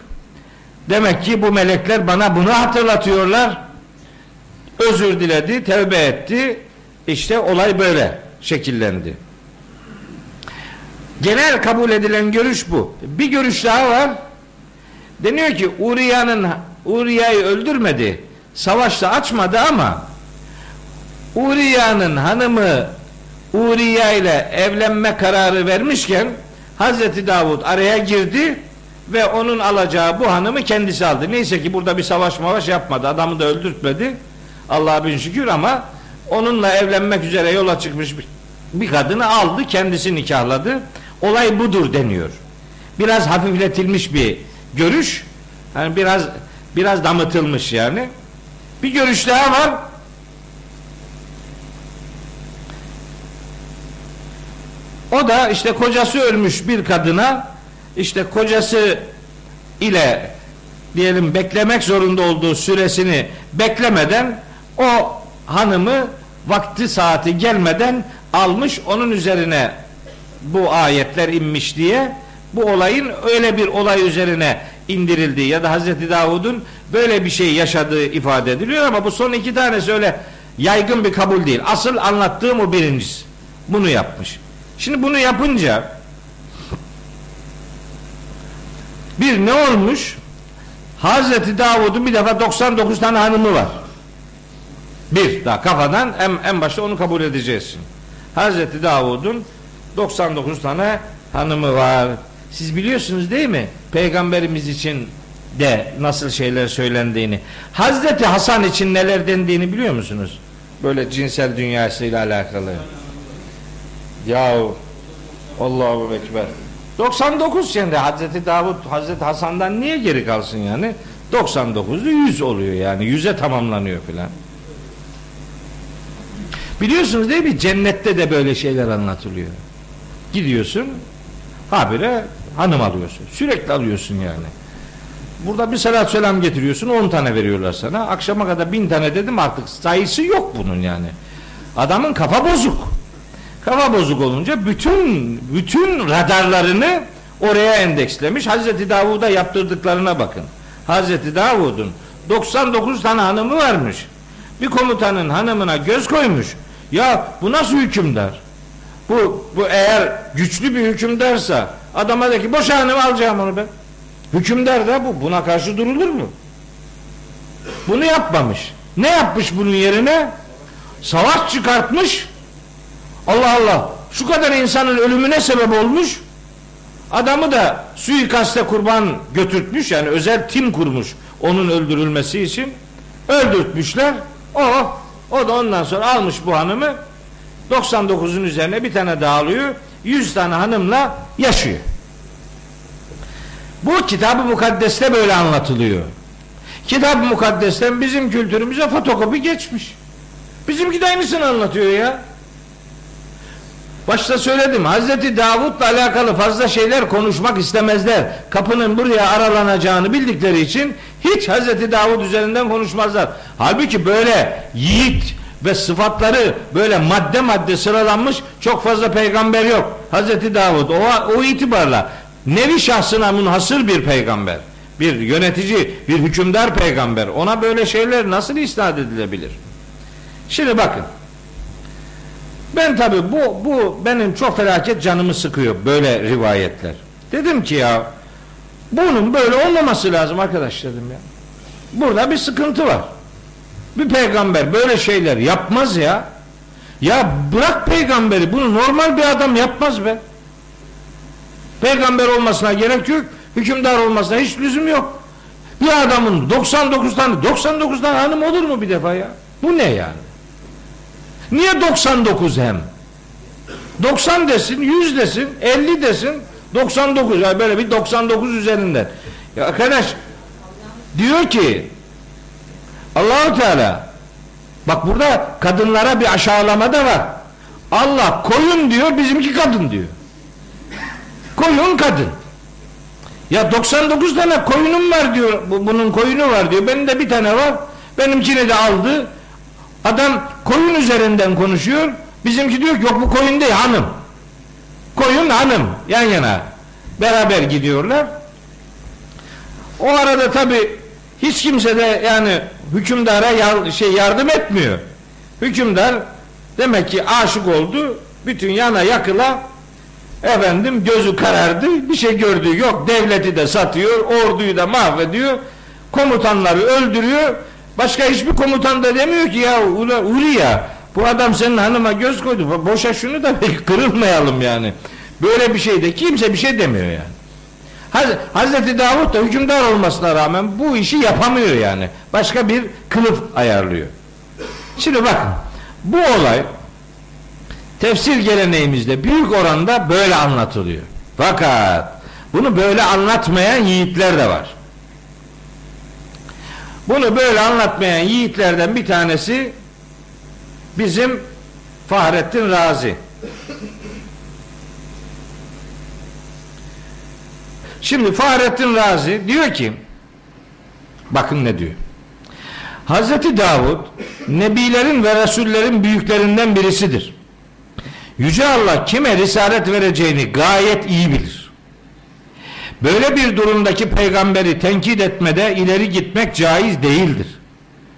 Demek ki bu melekler bana bunu hatırlatıyorlar. Özür diledi, tevbe etti. İşte olay böyle şekillendi. Genel kabul edilen görüş bu. Bir görüş daha var. Deniyor ki Uriya'nın Uriya'yı öldürmedi. Savaşta açmadı ama Uriya'nın hanımı Uriya ile evlenme kararı vermişken Hazreti Davud araya girdi ve onun alacağı bu hanımı kendisi aldı. Neyse ki burada bir savaş mavaş yapmadı. Adamı da öldürtmedi. Allah'a bin şükür ama onunla evlenmek üzere yola çıkmış bir bir kadını aldı kendisi nikahladı. Olay budur deniyor. Biraz hafifletilmiş bir görüş. Yani biraz biraz damıtılmış yani. Bir görüş daha var. O da işte kocası ölmüş bir kadına işte kocası ile diyelim beklemek zorunda olduğu süresini beklemeden o hanımı vakti saati gelmeden almış onun üzerine bu ayetler inmiş diye bu olayın öyle bir olay üzerine indirildiği ya da Hazreti Davud'un böyle bir şey yaşadığı ifade ediliyor ama bu son iki tanesi öyle yaygın bir kabul değil. Asıl anlattığım o birincisi. Bunu yapmış. Şimdi bunu yapınca bir ne olmuş? Hazreti Davud'un bir defa 99 tane hanımı var. Bir daha kafadan en, en başta onu kabul edeceğiz. Hazreti Davud'un 99 tane hanımı var. Siz biliyorsunuz değil mi? Peygamberimiz için de nasıl şeyler söylendiğini. Hazreti Hasan için neler dendiğini biliyor musunuz? Böyle cinsel dünyasıyla alakalı. Yahu Allahu Ekber. 99 şimdi Hazreti Davud Hazreti Hasan'dan niye geri kalsın yani? 99'u 100 oluyor yani. 100'e tamamlanıyor filan. Biliyorsunuz değil mi? Cennette de böyle şeyler anlatılıyor. Gidiyorsun habire hanım alıyorsun. Sürekli alıyorsun yani. Burada bir salat selam getiriyorsun 10 tane veriyorlar sana. Akşama kadar bin tane dedim artık sayısı yok bunun yani. Adamın kafa bozuk. Kafa bozuk olunca bütün bütün radarlarını oraya endekslemiş. Hazreti Davud'a yaptırdıklarına bakın. Hazreti Davud'un 99 tane hanımı varmış. Bir komutanın hanımına göz koymuş. Ya bu nasıl hükümdar? Bu, bu eğer güçlü bir hükümdarsa adama de ki boşa hanımı alacağım onu ben. Hükümdar da bu. Buna karşı durulur mu? Bunu yapmamış. Ne yapmış bunun yerine? Savaş çıkartmış. Allah Allah. Şu kadar insanın ölümüne sebep olmuş. Adamı da suikaste kurban götürtmüş. Yani özel tim kurmuş onun öldürülmesi için. Öldürtmüşler. O o da ondan sonra almış bu hanımı 99'un üzerine bir tane dağılıyor. 100 tane hanımla yaşıyor. Bu kitab-ı mukaddeste böyle anlatılıyor. Kitab-ı mukaddesten bizim kültürümüze fotokopi geçmiş. Bizimki de aynısını anlatıyor ya. Başta söyledim Hazreti Davud'la alakalı fazla şeyler konuşmak istemezler. Kapının buraya aralanacağını bildikleri için hiç Hazreti Davud üzerinden konuşmazlar. Halbuki böyle yiğit ve sıfatları böyle madde madde sıralanmış çok fazla peygamber yok. Hazreti Davud o, o itibarla nevi şahsına münhasır bir peygamber. Bir yönetici, bir hükümdar peygamber. Ona böyle şeyler nasıl isnat edilebilir? Şimdi bakın ben tabi bu, bu benim çok felaket canımı sıkıyor böyle rivayetler. Dedim ki ya bunun böyle olmaması lazım arkadaş dedim ya. Burada bir sıkıntı var. Bir peygamber böyle şeyler yapmaz ya. Ya bırak peygamberi bunu normal bir adam yapmaz be. Peygamber olmasına gerek yok. Hükümdar olmasına hiç lüzum yok. Bir adamın 99 tane 99 tane hanım olur mu bir defa ya? Bu ne yani? Niye 99 hem? 90 desin, 100 desin, 50 desin, 99 yani böyle bir 99 üzerinden. Ya arkadaş diyor ki Allahu Teala bak burada kadınlara bir aşağılama da var. Allah koyun diyor, bizimki kadın diyor. Koyun kadın. Ya 99 tane koyunum var diyor. Bunun koyunu var diyor. Benim de bir tane var. Benimkini de aldı. Adam koyun üzerinden konuşuyor. Bizimki diyor ki yok bu koyun değil hanım. Koyun hanım yan yana. Beraber gidiyorlar. O arada tabi hiç kimse de yani hükümdara yar, şey yardım etmiyor. Hükümdar demek ki aşık oldu. Bütün yana yakıla efendim gözü karardı. Bir şey gördüğü yok. Devleti de satıyor. Orduyu da mahvediyor. Komutanları öldürüyor. Başka hiçbir komutan da demiyor ki ya Uli ya bu adam senin hanıma göz koydu. Boşa şunu da kırılmayalım yani. Böyle bir şey de kimse bir şey demiyor yani. Haz Hazreti Davut da hükümdar olmasına rağmen bu işi yapamıyor yani. Başka bir kılıf ayarlıyor. Şimdi bakın bu olay tefsir geleneğimizde büyük oranda böyle anlatılıyor. Fakat bunu böyle anlatmayan yiğitler de var. Bunu böyle anlatmayan yiğitlerden bir tanesi bizim Fahrettin Razi. Şimdi Fahrettin Razi diyor ki bakın ne diyor. Hazreti Davud nebilerin ve resullerin büyüklerinden birisidir. Yüce Allah kime risalet vereceğini gayet iyi bilir. Böyle bir durumdaki peygamberi tenkit etmede ileri gitmek caiz değildir.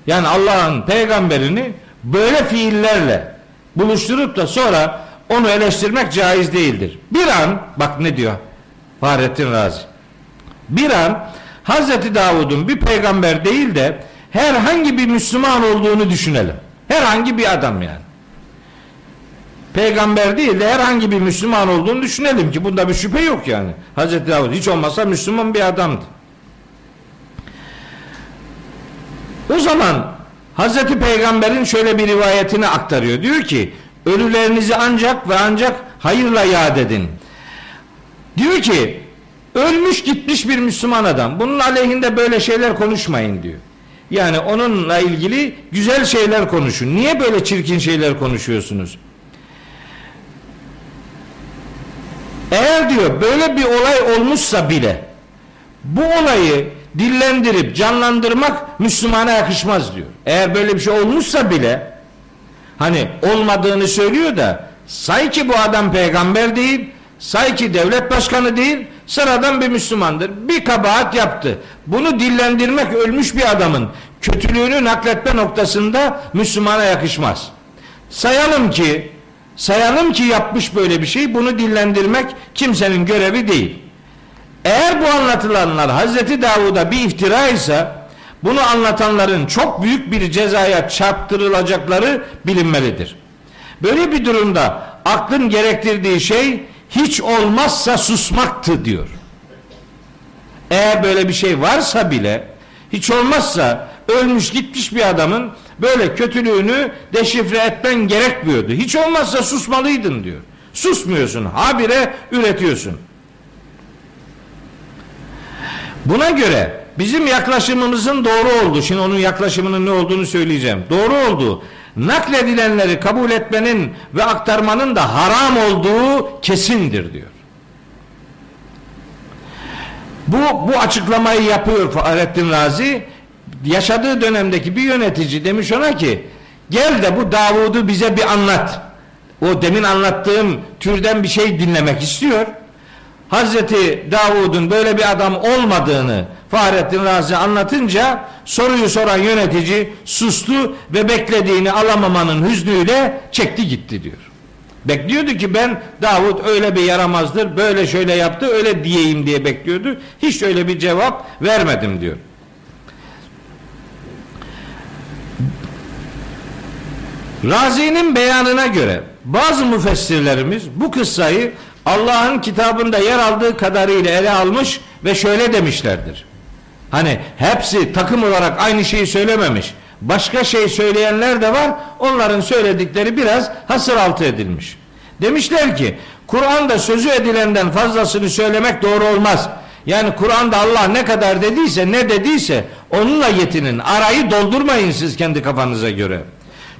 Yani Allah'ın peygamberini böyle fiillerle buluşturup da sonra onu eleştirmek caiz değildir. Bir an bak ne diyor Fahrettin Razi. Bir an Hazreti Davud'un bir peygamber değil de herhangi bir Müslüman olduğunu düşünelim. Herhangi bir adam yani. Peygamber değil de herhangi bir Müslüman olduğunu düşünelim ki bunda bir şüphe yok yani. Hazreti Davud hiç olmazsa Müslüman bir adamdı. O zaman Hazreti Peygamber'in şöyle bir rivayetini aktarıyor. Diyor ki ölülerinizi ancak ve ancak hayırla yad edin. Diyor ki ölmüş gitmiş bir Müslüman adam. Bunun aleyhinde böyle şeyler konuşmayın diyor. Yani onunla ilgili güzel şeyler konuşun. Niye böyle çirkin şeyler konuşuyorsunuz? Eğer diyor böyle bir olay olmuşsa bile bu olayı dillendirip canlandırmak Müslümana yakışmaz diyor. Eğer böyle bir şey olmuşsa bile hani olmadığını söylüyor da say ki bu adam peygamber değil, say ki devlet başkanı değil, sıradan bir Müslümandır. Bir kabahat yaptı. Bunu dillendirmek ölmüş bir adamın kötülüğünü nakletme noktasında Müslümana yakışmaz. Sayalım ki sayalım ki yapmış böyle bir şey bunu dillendirmek kimsenin görevi değil. Eğer bu anlatılanlar Hazreti Davud'a bir iftira ise bunu anlatanların çok büyük bir cezaya çarptırılacakları bilinmelidir. Böyle bir durumda aklın gerektirdiği şey hiç olmazsa susmaktı diyor. Eğer böyle bir şey varsa bile hiç olmazsa ölmüş gitmiş bir adamın böyle kötülüğünü deşifre etmen gerekmiyordu. Hiç olmazsa susmalıydın diyor. Susmuyorsun. Habire üretiyorsun. Buna göre bizim yaklaşımımızın doğru olduğu, şimdi onun yaklaşımının ne olduğunu söyleyeceğim. Doğru olduğu, nakledilenleri kabul etmenin ve aktarmanın da haram olduğu kesindir diyor. Bu, bu açıklamayı yapıyor Fahrettin Razi. Yaşadığı dönemdeki bir yönetici demiş ona ki gel de bu Davud'u bize bir anlat. O demin anlattığım türden bir şey dinlemek istiyor. Hazreti Davud'un böyle bir adam olmadığını Fahrettin Razi anlatınca soruyu soran yönetici sustu ve beklediğini alamamanın hüznüyle çekti gitti diyor. Bekliyordu ki ben Davud öyle bir yaramazdır, böyle şöyle yaptı, öyle diyeyim diye bekliyordu. Hiç öyle bir cevap vermedim diyor. Razi'nin beyanına göre bazı müfessirlerimiz bu kıssayı Allah'ın kitabında yer aldığı kadarıyla ele almış ve şöyle demişlerdir. Hani hepsi takım olarak aynı şeyi söylememiş. Başka şey söyleyenler de var. Onların söyledikleri biraz hasır altı edilmiş. Demişler ki Kur'an'da sözü edilenden fazlasını söylemek doğru olmaz. Yani Kur'an'da Allah ne kadar dediyse ne dediyse onunla yetinin. Arayı doldurmayın siz kendi kafanıza göre.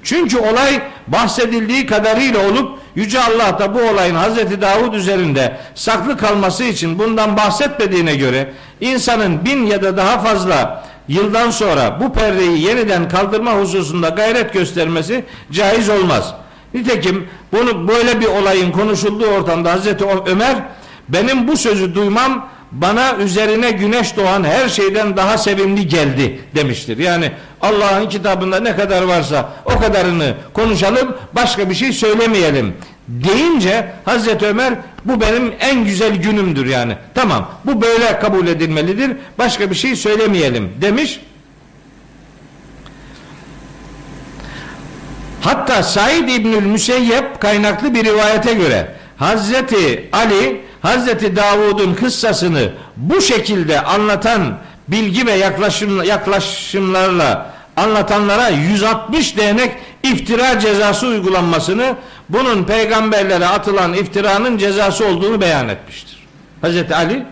Çünkü olay bahsedildiği kadarıyla olup Yüce Allah da bu olayın Hazreti Davud üzerinde saklı kalması için bundan bahsetmediğine göre insanın bin ya da daha fazla yıldan sonra bu perdeyi yeniden kaldırma hususunda gayret göstermesi caiz olmaz. Nitekim bunu böyle bir olayın konuşulduğu ortamda Hazreti Ömer benim bu sözü duymam bana üzerine güneş doğan her şeyden daha sevimli geldi demiştir. Yani Allah'ın kitabında ne kadar varsa o kadarını konuşalım başka bir şey söylemeyelim deyince Hazreti Ömer bu benim en güzel günümdür yani. Tamam bu böyle kabul edilmelidir başka bir şey söylemeyelim demiş. Hatta Said İbnül Müseyyep kaynaklı bir rivayete göre Hazreti Ali Hazreti Davud'un kıssasını bu şekilde anlatan bilgi ve yaklaşım, yaklaşımlarla anlatanlara 160 değnek iftira cezası uygulanmasını bunun peygamberlere atılan iftiranın cezası olduğunu beyan etmiştir. Hazreti Ali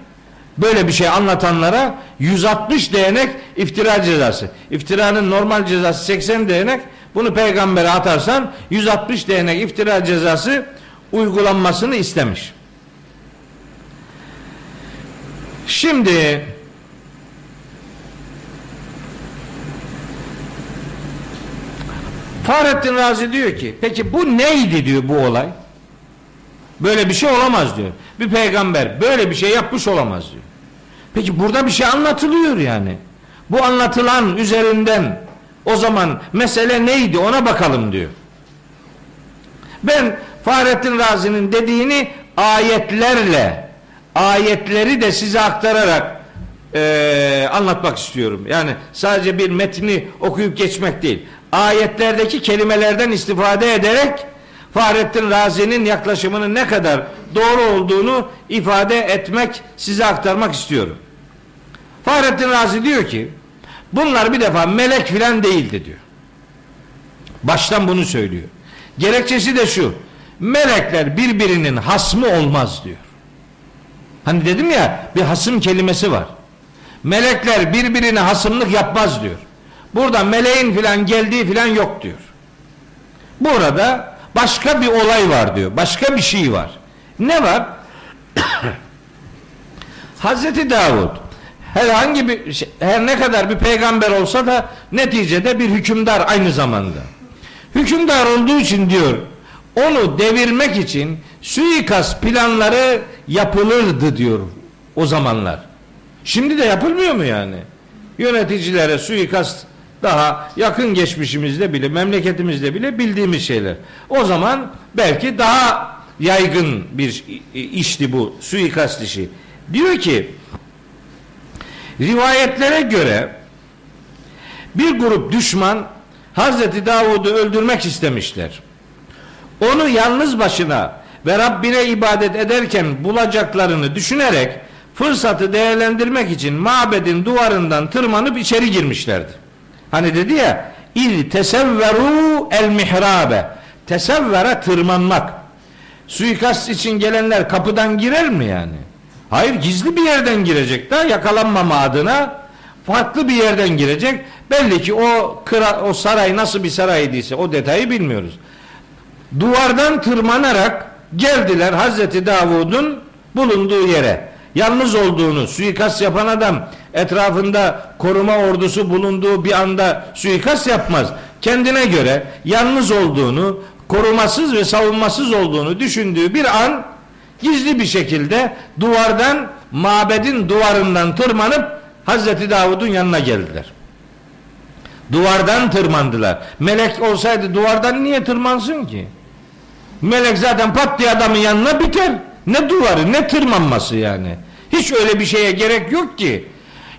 böyle bir şey anlatanlara 160 değnek iftira cezası. İftiranın normal cezası 80 değnek. Bunu peygambere atarsan 160 değnek iftira cezası uygulanmasını istemiş. Şimdi Fahrettin Razi diyor ki peki bu neydi diyor bu olay. Böyle bir şey olamaz diyor. Bir peygamber böyle bir şey yapmış olamaz diyor. Peki burada bir şey anlatılıyor yani. Bu anlatılan üzerinden o zaman mesele neydi ona bakalım diyor. Ben Fahrettin Razi'nin dediğini ayetlerle ayetleri de size aktararak e, anlatmak istiyorum. Yani sadece bir metni okuyup geçmek değil. Ayetlerdeki kelimelerden istifade ederek Fahrettin Razi'nin yaklaşımının ne kadar doğru olduğunu ifade etmek, size aktarmak istiyorum. Fahrettin Razi diyor ki bunlar bir defa melek filan değildi diyor. Baştan bunu söylüyor. Gerekçesi de şu. Melekler birbirinin hasmı olmaz diyor. Hani dedim ya bir hasım kelimesi var. Melekler birbirine hasımlık yapmaz diyor. Burada meleğin filan geldiği filan yok diyor. Burada başka bir olay var diyor. Başka bir şey var. Ne var? Hazreti Davud herhangi bir şey, her ne kadar bir peygamber olsa da neticede bir hükümdar aynı zamanda. Hükümdar olduğu için diyor onu devirmek için suikast planları yapılırdı diyor o zamanlar. Şimdi de yapılmıyor mu yani? Yöneticilere suikast daha yakın geçmişimizde bile memleketimizde bile bildiğimiz şeyler. O zaman belki daha yaygın bir işti bu suikast işi. Diyor ki rivayetlere göre bir grup düşman Hazreti Davud'u öldürmek istemişler. Onu yalnız başına ve Rabbine ibadet ederken bulacaklarını düşünerek fırsatı değerlendirmek için mabedin duvarından tırmanıp içeri girmişlerdi. Hani dedi ya il tesevveru el mihrabe tesevvere tırmanmak suikast için gelenler kapıdan girer mi yani? Hayır gizli bir yerden girecek da yakalanmama adına farklı bir yerden girecek. Belli ki o kıra, o saray nasıl bir saraydıysa o detayı bilmiyoruz. Duvardan tırmanarak geldiler Hazreti Davud'un bulunduğu yere. Yalnız olduğunu, suikast yapan adam etrafında koruma ordusu bulunduğu bir anda suikast yapmaz. Kendine göre yalnız olduğunu, korumasız ve savunmasız olduğunu düşündüğü bir an gizli bir şekilde duvardan mabedin duvarından tırmanıp Hazreti Davud'un yanına geldiler. Duvardan tırmandılar. Melek olsaydı duvardan niye tırmansın ki? Melek zaten pat diye adamın yanına biter. Ne duvarı ne tırmanması yani. Hiç öyle bir şeye gerek yok ki.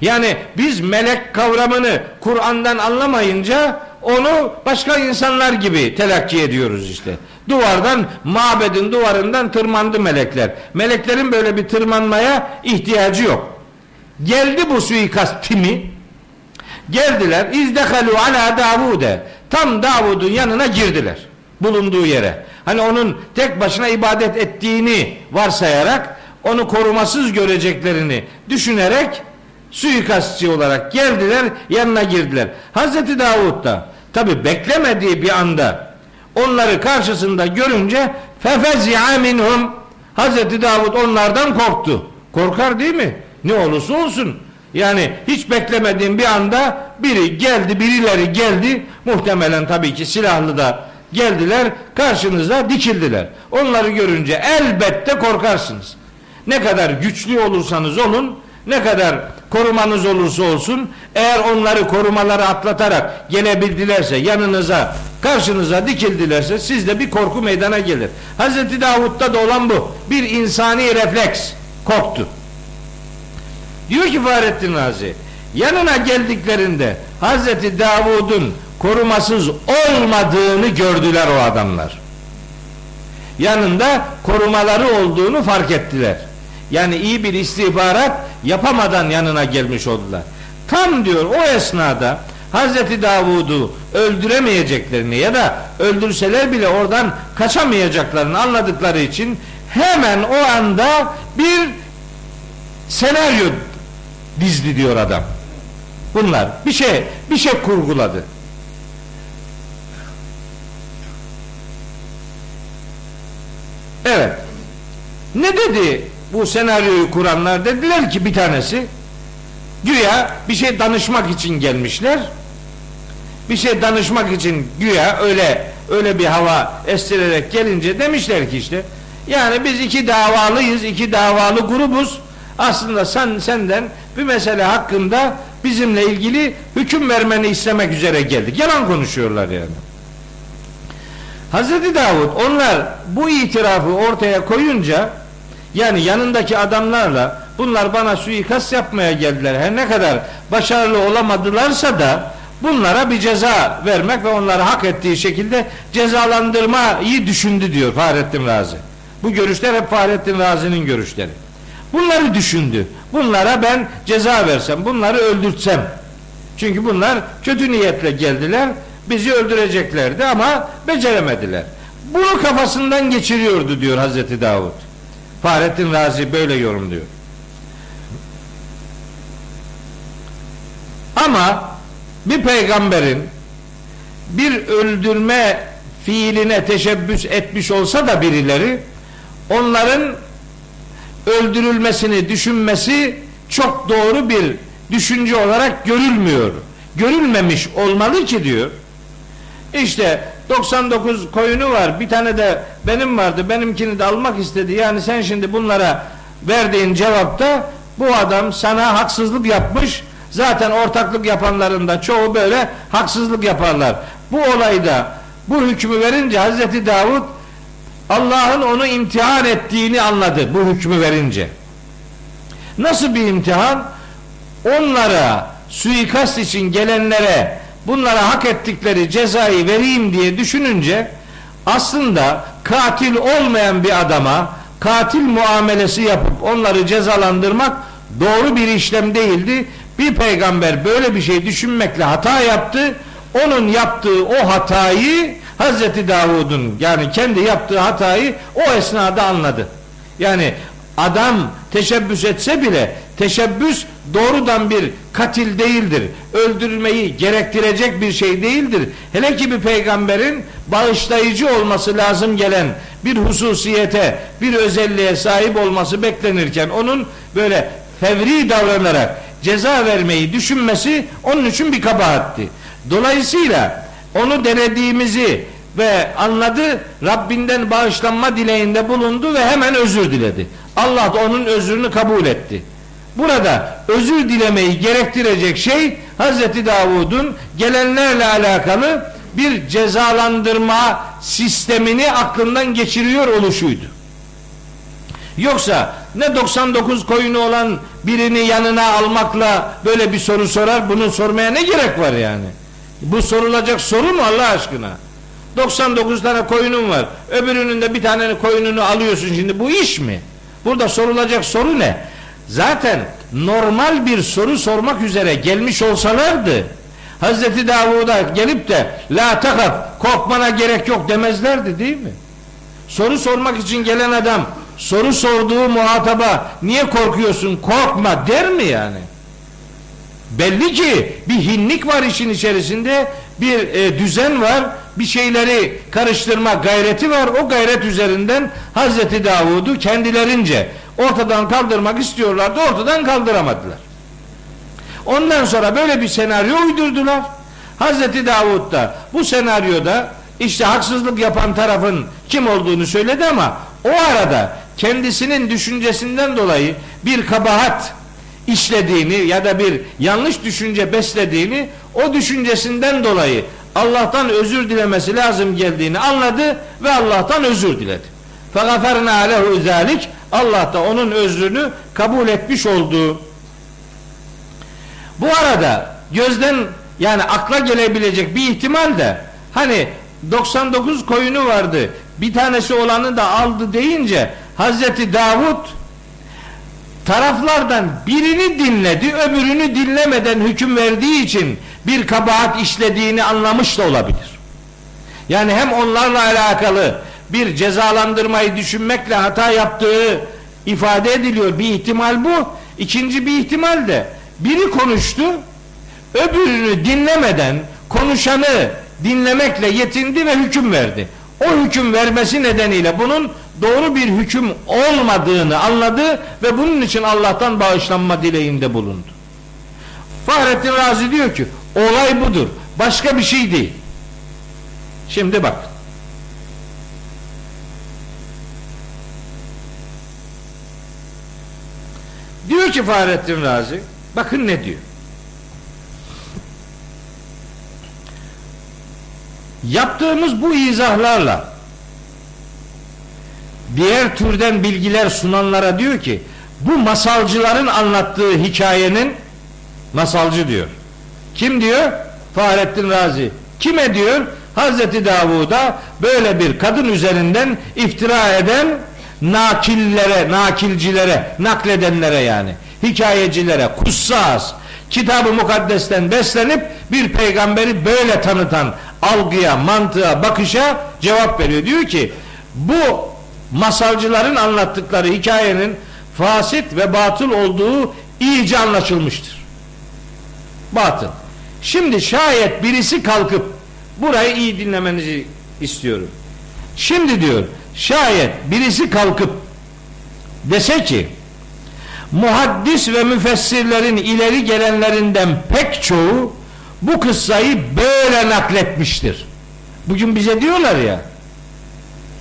Yani biz melek kavramını Kur'an'dan anlamayınca onu başka insanlar gibi telakki ediyoruz işte. Duvardan, mabedin duvarından tırmandı melekler. Meleklerin böyle bir tırmanmaya ihtiyacı yok. Geldi bu suikast timi. Geldiler. İzdekalu ala Davude. Tam Davud'un yanına girdiler. Bulunduğu yere. Hani onun tek başına ibadet ettiğini varsayarak onu korumasız göreceklerini düşünerek suikastçı olarak geldiler yanına girdiler. Hazreti Davud da tabi beklemediği bir anda onları karşısında görünce fefezi'a minhum Hazreti Davud onlardan korktu. Korkar değil mi? Ne olursa olsun. Yani hiç beklemediğim bir anda biri geldi, birileri geldi. Muhtemelen tabii ki silahlı da geldiler, karşınıza dikildiler. Onları görünce elbette korkarsınız. Ne kadar güçlü olursanız olun, ne kadar korumanız olursa olsun, eğer onları korumaları atlatarak gelebildilerse, yanınıza, karşınıza dikildilerse sizde bir korku meydana gelir. Hazreti Davud'da da olan bu. Bir insani refleks. Korktu. Diyor ki Fahrettin Razi, yanına geldiklerinde Hazreti Davud'un korumasız olmadığını gördüler o adamlar. Yanında korumaları olduğunu fark ettiler. Yani iyi bir istihbarat yapamadan yanına gelmiş oldular. Tam diyor o esnada Hazreti Davud'u öldüremeyeceklerini ya da öldürseler bile oradan kaçamayacaklarını anladıkları için hemen o anda bir senaryo dizdi diyor adam. Bunlar bir şey bir şey kurguladı. Evet. Ne dedi bu senaryoyu kuranlar? Dediler ki bir tanesi güya bir şey danışmak için gelmişler. Bir şey danışmak için güya öyle öyle bir hava estirerek gelince demişler ki işte yani biz iki davalıyız, iki davalı grubuz. Aslında sen senden bir mesele hakkında bizimle ilgili hüküm vermeni istemek üzere geldik. Yalan konuşuyorlar yani. Hazreti Davud onlar bu itirafı ortaya koyunca yani yanındaki adamlarla bunlar bana suikast yapmaya geldiler. Her ne kadar başarılı olamadılarsa da bunlara bir ceza vermek ve onları hak ettiği şekilde cezalandırmayı düşündü diyor Fahrettin Razi. Bu görüşler hep Fahrettin Razi'nin görüşleri. Bunları düşündü. Bunlara ben ceza versem, bunları öldürtsem. Çünkü bunlar kötü niyetle geldiler bizi öldüreceklerdi ama beceremediler. Bunu kafasından geçiriyordu diyor Hazreti Davud. Fahrettin Razi böyle yorumluyor. Ama bir peygamberin bir öldürme fiiline teşebbüs etmiş olsa da birileri onların öldürülmesini düşünmesi çok doğru bir düşünce olarak görülmüyor. Görülmemiş olmalı ki diyor. İşte 99 koyunu var. Bir tane de benim vardı. Benimkini de almak istedi. Yani sen şimdi bunlara verdiğin cevapta bu adam sana haksızlık yapmış. Zaten ortaklık yapanların da çoğu böyle haksızlık yaparlar. Bu olayda bu hükmü verince Hazreti Davud Allah'ın onu imtihan ettiğini anladı bu hükmü verince. Nasıl bir imtihan? Onlara suikast için gelenlere bunlara hak ettikleri cezayı vereyim diye düşününce aslında katil olmayan bir adama katil muamelesi yapıp onları cezalandırmak doğru bir işlem değildi. Bir peygamber böyle bir şey düşünmekle hata yaptı. Onun yaptığı o hatayı Hazreti Davud'un yani kendi yaptığı hatayı o esnada anladı. Yani adam teşebbüs etse bile teşebbüs doğrudan bir katil değildir. Öldürmeyi gerektirecek bir şey değildir. Hele ki bir peygamberin bağışlayıcı olması lazım gelen bir hususiyete, bir özelliğe sahip olması beklenirken onun böyle fevri davranarak ceza vermeyi düşünmesi onun için bir kabahatti. Dolayısıyla onu denediğimizi ve anladı Rabbinden bağışlanma dileğinde bulundu ve hemen özür diledi. Allah da onun özrünü kabul etti. Burada özür dilemeyi gerektirecek şey Hazreti Davud'un gelenlerle alakalı bir cezalandırma sistemini aklından geçiriyor oluşuydu. Yoksa ne 99 koyunu olan birini yanına almakla böyle bir soru sorar, bunu sormaya ne gerek var yani? Bu sorulacak soru mu Allah aşkına? 99 tane koyunun var. Öbürünün de bir tane koyununu alıyorsun şimdi. Bu iş mi? Burada sorulacak soru ne? Zaten normal bir soru sormak üzere gelmiş olsalardı Hazreti Davud'a gelip de la takaf korkmana gerek yok demezlerdi değil mi? Soru sormak için gelen adam soru sorduğu muhataba niye korkuyorsun korkma der mi yani? Belli ki bir hinlik var işin içerisinde bir e, düzen var bir şeyleri karıştırma gayreti var o gayret üzerinden Hazreti Davud'u kendilerince ortadan kaldırmak istiyorlardı ortadan kaldıramadılar. Ondan sonra böyle bir senaryo uydurdular. Hazreti Davud da bu senaryoda işte haksızlık yapan tarafın kim olduğunu söyledi ama o arada kendisinin düşüncesinden dolayı bir kabahat işlediğini ya da bir yanlış düşünce beslediğini o düşüncesinden dolayı Allah'tan özür dilemesi lazım geldiğini anladı ve Allah'tan özür diledi. Fegaferna lehu zalik Allah da onun özrünü kabul etmiş oldu. Bu arada gözden yani akla gelebilecek bir ihtimal de hani 99 koyunu vardı bir tanesi olanı da aldı deyince Hazreti Davud taraflardan birini dinledi öbürünü dinlemeden hüküm verdiği için bir kabahat işlediğini anlamış da olabilir. Yani hem onlarla alakalı bir cezalandırmayı düşünmekle hata yaptığı ifade ediliyor. Bir ihtimal bu. İkinci bir ihtimal de biri konuştu, öbürünü dinlemeden konuşanı dinlemekle yetindi ve hüküm verdi. O hüküm vermesi nedeniyle bunun doğru bir hüküm olmadığını anladı ve bunun için Allah'tan bağışlanma dileğinde bulundu. Fahrettin Razi diyor ki olay budur. Başka bir şey değil. Şimdi bak. Diyor ki Fahrettin Razi bakın ne diyor. Yaptığımız bu izahlarla diğer türden bilgiler sunanlara diyor ki bu masalcıların anlattığı hikayenin masalcı diyor. Kim diyor? Fahrettin Razi. Kime diyor? Hazreti Davud'a böyle bir kadın üzerinden iftira eden nakillere, nakilcilere, nakledenlere yani, hikayecilere, kussas, kitabı mukaddesten beslenip bir peygamberi böyle tanıtan algıya, mantığa, bakışa cevap veriyor. Diyor ki bu masalcıların anlattıkları hikayenin fasit ve batıl olduğu iyice anlaşılmıştır. Batıl. Şimdi şayet birisi kalkıp burayı iyi dinlemenizi istiyorum. Şimdi diyor şayet birisi kalkıp dese ki muhaddis ve müfessirlerin ileri gelenlerinden pek çoğu bu kıssayı böyle nakletmiştir. Bugün bize diyorlar ya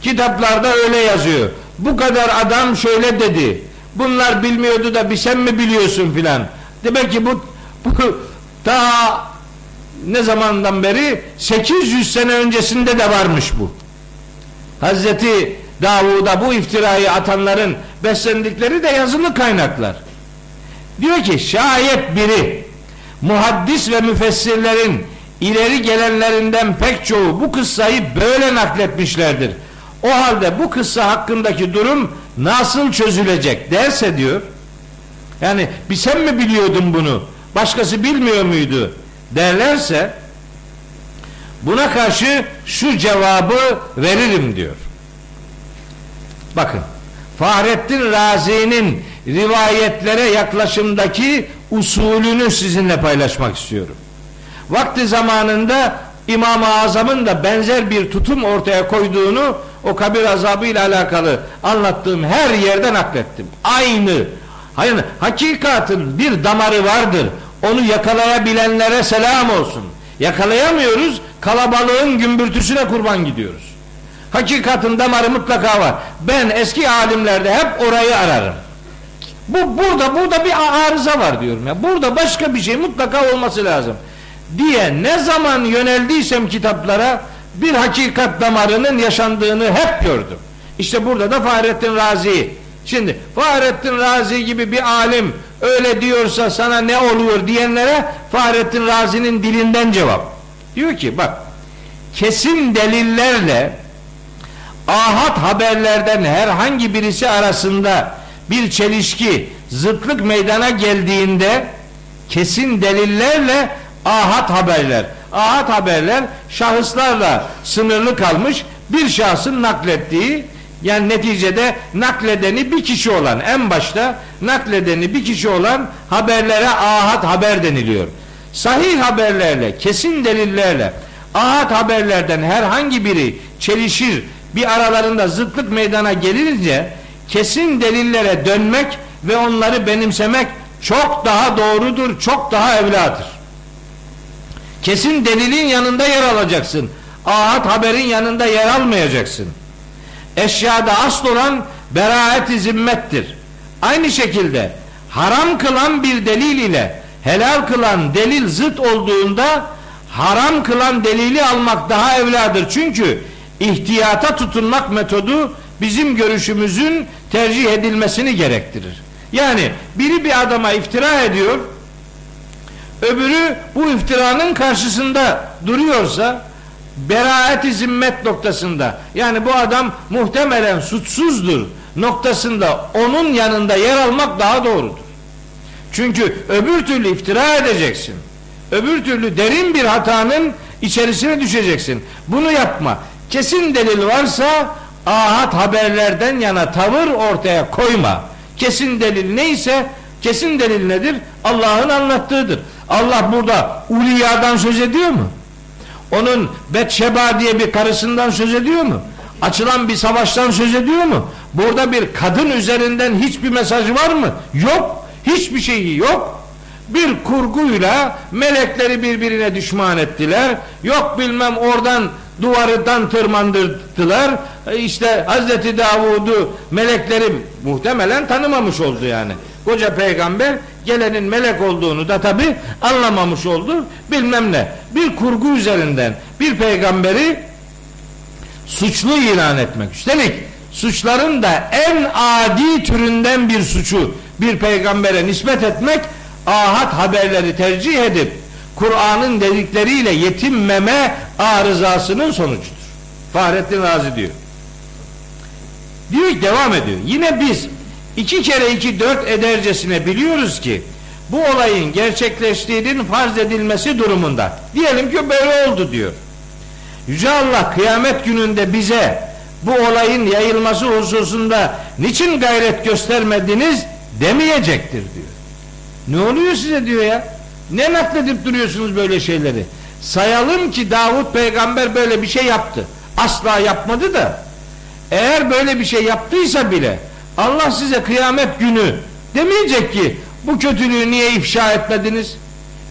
kitaplarda öyle yazıyor. Bu kadar adam şöyle dedi. Bunlar bilmiyordu da bir sen mi biliyorsun filan. Demek ki bu, bu daha ne zamandan beri 800 sene öncesinde de varmış bu. Hazreti Davud'a bu iftirayı atanların beslendikleri de yazılı kaynaklar. Diyor ki şayet biri muhaddis ve müfessirlerin ileri gelenlerinden pek çoğu bu kıssayı böyle nakletmişlerdir. O halde bu kıssa hakkındaki durum nasıl çözülecek derse diyor. Yani bir sen mi biliyordun bunu? Başkası bilmiyor muydu? Derlerse buna karşı şu cevabı veririm diyor. Bakın Fahrettin Razi'nin rivayetlere yaklaşımdaki usulünü sizinle paylaşmak istiyorum. Vakti zamanında İmam-ı Azam'ın da benzer bir tutum ortaya koyduğunu o kabir azabı ile alakalı anlattığım her yerden naklettim. Aynı. Hayır, hakikatin bir damarı vardır. Onu yakalayabilenlere selam olsun. Yakalayamıyoruz. Kalabalığın gümbürtüsüne kurban gidiyoruz. Hakikatin damarı mutlaka var. Ben eski alimlerde hep orayı ararım. Bu burada burada bir arıza var diyorum ya. Burada başka bir şey mutlaka olması lazım. Diye ne zaman yöneldiysem kitaplara bir hakikat damarının yaşandığını hep gördüm. İşte burada da Fahrettin Razi. Şimdi Fahrettin Razi gibi bir alim öyle diyorsa sana ne oluyor diyenlere Fahrettin Razi'nin dilinden cevap. Diyor ki bak kesin delillerle ahad haberlerden herhangi birisi arasında bir çelişki, zıtlık meydana geldiğinde kesin delillerle ahad haberler. Ahad haberler şahıslarla sınırlı kalmış bir şahsın naklettiği yani neticede nakledeni bir kişi olan en başta nakledeni bir kişi olan haberlere ahad haber deniliyor. Sahih haberlerle, kesin delillerle ahad haberlerden herhangi biri çelişir, bir aralarında zıtlık meydana gelince kesin delillere dönmek ve onları benimsemek çok daha doğrudur, çok daha evladır. Kesin delilin yanında yer alacaksın. Ahad haberin yanında yer almayacaksın. Eşyada asıl olan beraat-i zimmettir. Aynı şekilde haram kılan bir delil ile helal kılan delil zıt olduğunda haram kılan delili almak daha evladır. Çünkü ihtiyata tutunmak metodu bizim görüşümüzün tercih edilmesini gerektirir. Yani biri bir adama iftira ediyor, öbürü bu iftiranın karşısında duruyorsa beraat-i zimmet noktasında yani bu adam muhtemelen suçsuzdur noktasında onun yanında yer almak daha doğrudur. Çünkü öbür türlü iftira edeceksin. Öbür türlü derin bir hatanın içerisine düşeceksin. Bunu yapma. Kesin delil varsa ahad haberlerden yana tavır ortaya koyma. Kesin delil neyse kesin delil nedir? Allah'ın anlattığıdır. Allah burada Uliya'dan söz ediyor mu? Onun Betşeba diye bir karısından söz ediyor mu? Açılan bir savaştan söz ediyor mu? Burada bir kadın üzerinden hiçbir mesaj var mı? Yok. Hiçbir şeyi yok. Bir kurguyla melekleri birbirine düşman ettiler. Yok bilmem oradan duvarından tırmandırdılar. E işte Hazreti Davud'u melekleri muhtemelen tanımamış oldu yani. Koca peygamber gelenin melek olduğunu da tabi anlamamış oldu. Bilmem ne. Bir kurgu üzerinden bir peygamberi suçlu ilan etmek. Üstelik suçların da en adi türünden bir suçu bir peygambere nispet etmek ahad haberleri tercih edip Kur'an'ın dedikleriyle yetinmeme arızasının sonucudur. Fahrettin Razi diyor. Diyor devam ediyor. Yine biz iki kere iki dört edercesine biliyoruz ki bu olayın gerçekleştiğinin farz edilmesi durumunda. Diyelim ki böyle oldu diyor. Yüce Allah kıyamet gününde bize bu olayın yayılması hususunda niçin gayret göstermediniz demeyecektir diyor. Ne oluyor size diyor ya? Ne nakledip duruyorsunuz böyle şeyleri? Sayalım ki Davut peygamber böyle bir şey yaptı. Asla yapmadı da eğer böyle bir şey yaptıysa bile Allah size kıyamet günü demeyecek ki bu kötülüğü niye ifşa etmediniz?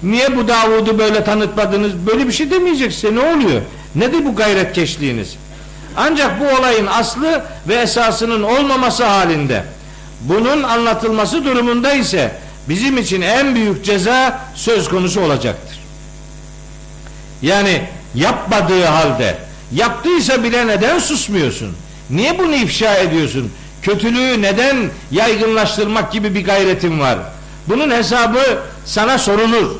Niye bu Davud'u böyle tanıtmadınız? Böyle bir şey demeyecek size ne oluyor? Nedir bu gayretkeşliğiniz? Ancak bu olayın aslı ve esasının olmaması halinde bunun anlatılması durumunda ise bizim için en büyük ceza söz konusu olacaktır. Yani yapmadığı halde yaptıysa bile neden susmuyorsun? Niye bunu ifşa ediyorsun? Kötülüğü neden yaygınlaştırmak gibi bir gayretin var? Bunun hesabı sana sorulur.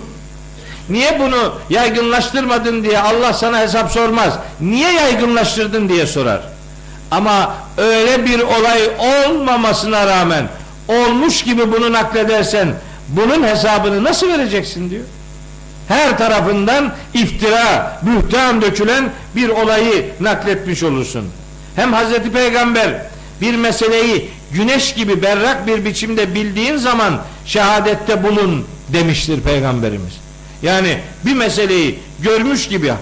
Niye bunu yaygınlaştırmadın diye Allah sana hesap sormaz. Niye yaygınlaştırdın diye sorar. Ama öyle bir olay olmamasına rağmen olmuş gibi bunu nakledersen bunun hesabını nasıl vereceksin diyor. Her tarafından iftira, bühtan dökülen bir olayı nakletmiş olursun. Hem Hazreti Peygamber bir meseleyi güneş gibi berrak bir biçimde bildiğin zaman şehadette bulun demiştir Peygamberimiz. Yani bir meseleyi görmüş gibi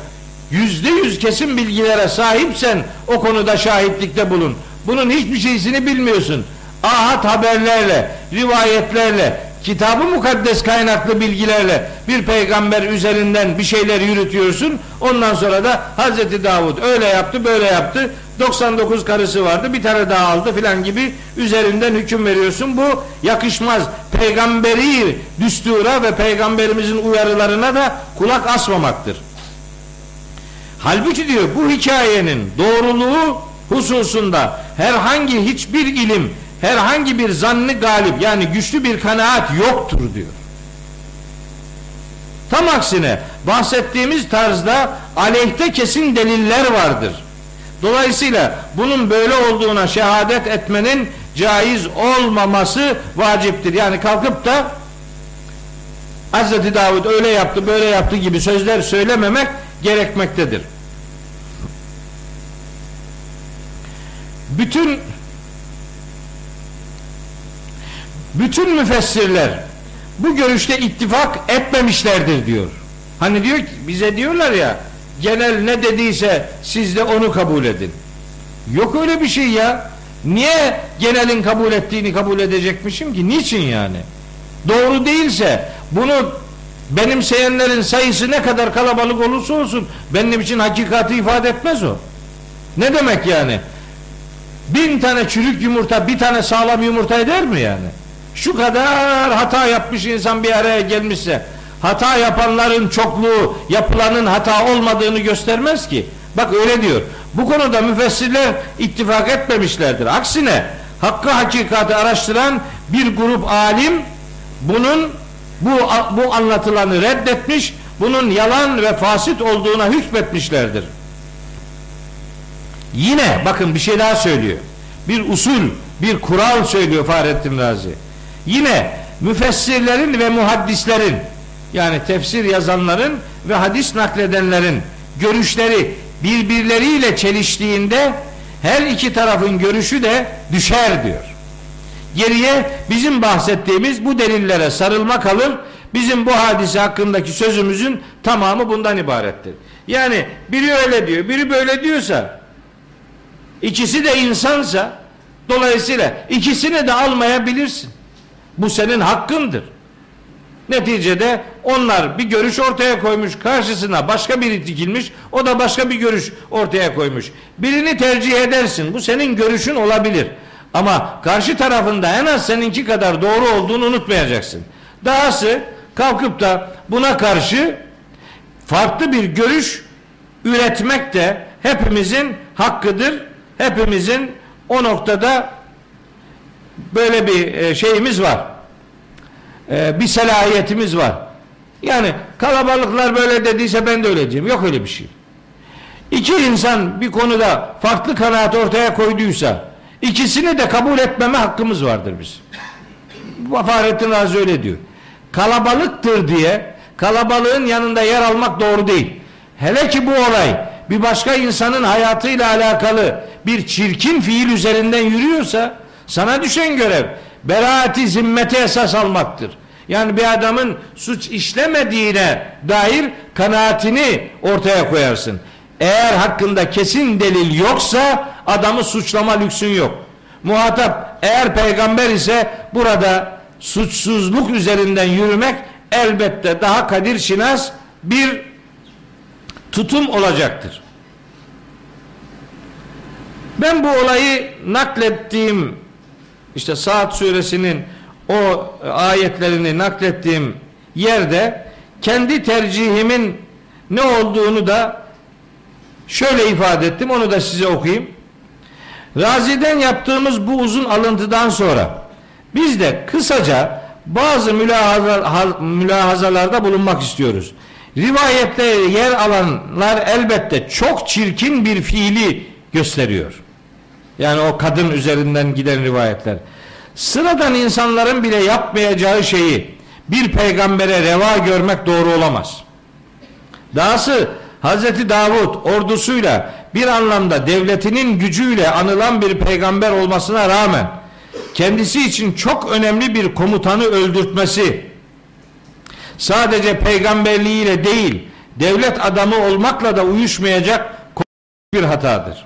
yüzde yüz kesin bilgilere sahipsen o konuda şahitlikte bulun. Bunun hiçbir şeysini bilmiyorsun. Ahad haberlerle, rivayetlerle, kitabı mukaddes kaynaklı bilgilerle bir peygamber üzerinden bir şeyler yürütüyorsun. Ondan sonra da Hazreti Davud öyle yaptı, böyle yaptı. 99 karısı vardı, bir tane daha aldı filan gibi üzerinden hüküm veriyorsun. Bu yakışmaz. Peygamberi düstura ve peygamberimizin uyarılarına da kulak asmamaktır. Halbuki diyor bu hikayenin doğruluğu hususunda herhangi hiçbir ilim, herhangi bir zannı galip yani güçlü bir kanaat yoktur diyor. Tam aksine bahsettiğimiz tarzda aleyhte kesin deliller vardır. Dolayısıyla bunun böyle olduğuna şehadet etmenin caiz olmaması vaciptir. Yani kalkıp da Hz. Davud öyle yaptı böyle yaptı gibi sözler söylememek gerekmektedir. Bütün bütün müfessirler bu görüşte ittifak etmemişlerdir diyor. Hani diyor ki bize diyorlar ya genel ne dediyse siz de onu kabul edin. Yok öyle bir şey ya. Niye genelin kabul ettiğini kabul edecekmişim ki? Niçin yani? Doğru değilse bunu benimseyenlerin sayısı ne kadar kalabalık olursa olsun benim için hakikati ifade etmez o. Ne demek yani? Bin tane çürük yumurta bir tane sağlam yumurta eder mi yani? Şu kadar hata yapmış insan bir araya gelmişse hata yapanların çokluğu yapılanın hata olmadığını göstermez ki. Bak öyle diyor. Bu konuda müfessirler ittifak etmemişlerdir. Aksine hakkı hakikati araştıran bir grup alim bunun bu, bu anlatılanı reddetmiş, bunun yalan ve fasit olduğuna hükmetmişlerdir. Yine bakın bir şey daha söylüyor. Bir usul, bir kural söylüyor Fahrettin Razi. Yine müfessirlerin ve muhaddislerin yani tefsir yazanların ve hadis nakledenlerin görüşleri birbirleriyle çeliştiğinde her iki tarafın görüşü de düşer diyor. Geriye bizim bahsettiğimiz bu delillere sarılma kalır. Bizim bu hadise hakkındaki sözümüzün tamamı bundan ibarettir. Yani biri öyle diyor, biri böyle diyorsa ikisi de insansa dolayısıyla ikisini de almayabilirsin. Bu senin hakkındır. Neticede onlar bir görüş ortaya koymuş, karşısına başka biri dikilmiş, o da başka bir görüş ortaya koymuş. Birini tercih edersin. Bu senin görüşün olabilir. Ama karşı tarafında en az seninki kadar doğru olduğunu unutmayacaksın. Dahası kalkıp da buna karşı farklı bir görüş üretmek de hepimizin hakkıdır. Hepimizin o noktada böyle bir e, şeyimiz var. E, bir selahiyetimiz var. Yani kalabalıklar böyle dediyse ben de öyle diyeyim. Yok öyle bir şey. İki insan bir konuda farklı kanaat ortaya koyduysa ikisini de kabul etmeme hakkımız vardır biz. Fahrettin Razi öyle diyor. Kalabalıktır diye kalabalığın yanında yer almak doğru değil. Hele ki bu olay bir başka insanın hayatıyla alakalı bir çirkin fiil üzerinden yürüyorsa sana düşen görev beraati zimmete esas almaktır. Yani bir adamın suç işlemediğine dair kanaatini ortaya koyarsın. Eğer hakkında kesin delil yoksa adamı suçlama lüksün yok. Muhatap eğer peygamber ise burada suçsuzluk üzerinden yürümek elbette daha kadir şinas bir tutum olacaktır. Ben bu olayı naklettiğim işte Saat suresinin o ayetlerini naklettiğim yerde kendi tercihimin ne olduğunu da şöyle ifade ettim. Onu da size okuyayım. Razi'den yaptığımız bu uzun alıntıdan sonra biz de kısaca bazı mülahazalarda bulunmak istiyoruz. Rivayette yer alanlar elbette çok çirkin bir fiili gösteriyor. Yani o kadın üzerinden giden rivayetler. Sıradan insanların bile yapmayacağı şeyi bir peygambere reva görmek doğru olamaz. Dahası Hazreti Davud ordusuyla bir anlamda devletinin gücüyle anılan bir peygamber olmasına rağmen kendisi için çok önemli bir komutanı öldürtmesi sadece peygamberliğiyle değil devlet adamı olmakla da uyuşmayacak bir hatadır.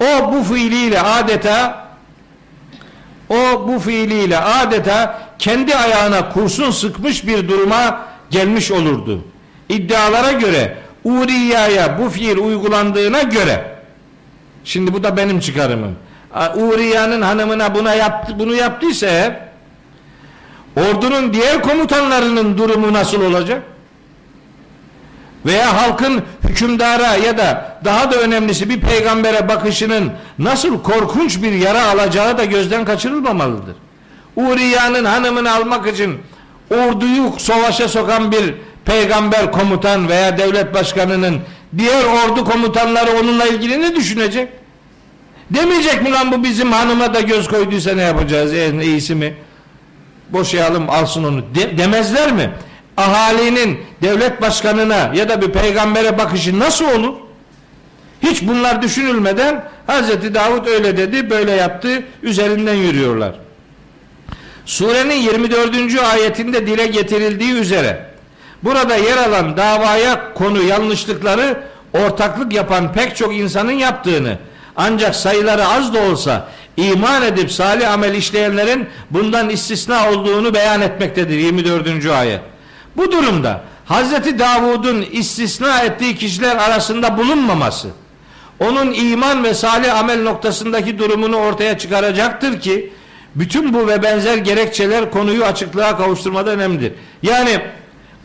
O bu fiiliyle adeta o bu fiiliyle adeta kendi ayağına kurşun sıkmış bir duruma gelmiş olurdu. İddialara göre Uriye'ye bu fiil uygulandığına göre şimdi bu da benim çıkarımım. Uriye'nin hanımına buna yaptı, bunu yaptıysa ordunun diğer komutanlarının durumu nasıl olacak? Veya halkın hükümdara ya da daha da önemlisi bir peygambere bakışının nasıl korkunç bir yara alacağı da gözden kaçırılmamalıdır. Uriye'nin hanımını almak için orduyu savaşa sokan bir peygamber komutan veya devlet başkanının diğer ordu komutanları onunla ilgili ne düşünecek? Demeyecek mi lan bu bizim hanıma da göz koyduysa ne yapacağız? En iyisi mi? Boşayalım alsın onu. De, demezler mi? Ahalinin devlet başkanına ya da bir peygambere bakışı nasıl olur? Hiç bunlar düşünülmeden Hazreti Davut öyle dedi, böyle yaptı, üzerinden yürüyorlar. Surenin 24. ayetinde dile getirildiği üzere Burada yer alan davaya konu yanlışlıkları ortaklık yapan pek çok insanın yaptığını ancak sayıları az da olsa iman edip salih amel işleyenlerin bundan istisna olduğunu beyan etmektedir 24. ayet. Bu durumda Hazreti Davud'un istisna ettiği kişiler arasında bulunmaması onun iman ve salih amel noktasındaki durumunu ortaya çıkaracaktır ki bütün bu ve benzer gerekçeler konuyu açıklığa kavuşturmada önemlidir. Yani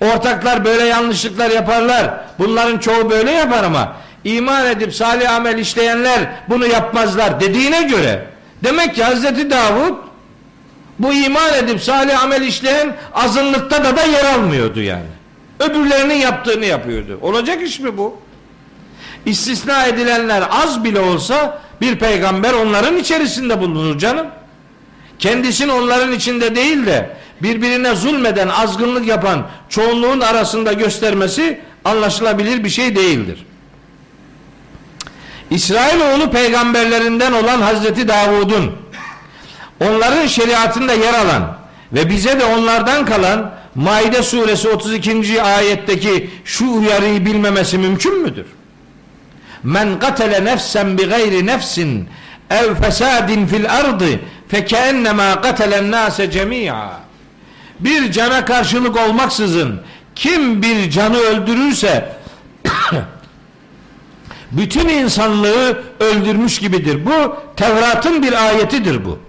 Ortaklar böyle yanlışlıklar yaparlar. Bunların çoğu böyle yapar ama iman edip salih amel işleyenler bunu yapmazlar dediğine göre demek ki Hazreti Davud bu iman edip salih amel işleyen azınlıkta da da yer almıyordu yani. Öbürlerinin yaptığını yapıyordu. Olacak iş mi bu? İstisna edilenler az bile olsa bir peygamber onların içerisinde bulunur canım. Kendisini onların içinde değil de birbirine zulmeden, azgınlık yapan çoğunluğun arasında göstermesi anlaşılabilir bir şey değildir. İsrailoğlu peygamberlerinden olan Hazreti Davud'un onların şeriatında yer alan ve bize de onlardan kalan Maide suresi 32. ayetteki şu uyarıyı bilmemesi mümkün müdür? Men katele nefsen bi gayri nefsin ev fesadin fil ardı fekennema katelen nase cemi'a bir cana karşılık olmaksızın kim bir canı öldürürse bütün insanlığı öldürmüş gibidir. Bu Tevrat'ın bir ayetidir bu.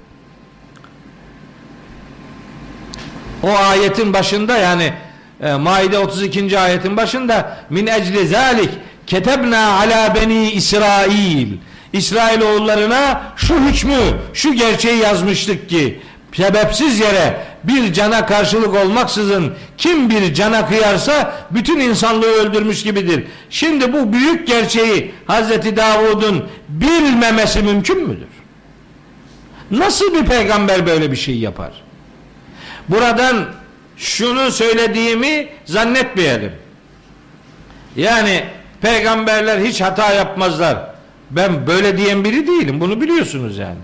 O ayetin başında yani e, Maide 32. ayetin başında min ecli zalik ketebna ala beni İsrail İsrail oğullarına şu hükmü, şu gerçeği yazmıştık ki sebepsiz yere bir cana karşılık olmaksızın kim bir cana kıyarsa bütün insanlığı öldürmüş gibidir. Şimdi bu büyük gerçeği Hazreti Davud'un bilmemesi mümkün müdür? Nasıl bir peygamber böyle bir şey yapar? Buradan şunu söylediğimi zannetmeyelim. Yani peygamberler hiç hata yapmazlar. Ben böyle diyen biri değilim. Bunu biliyorsunuz yani.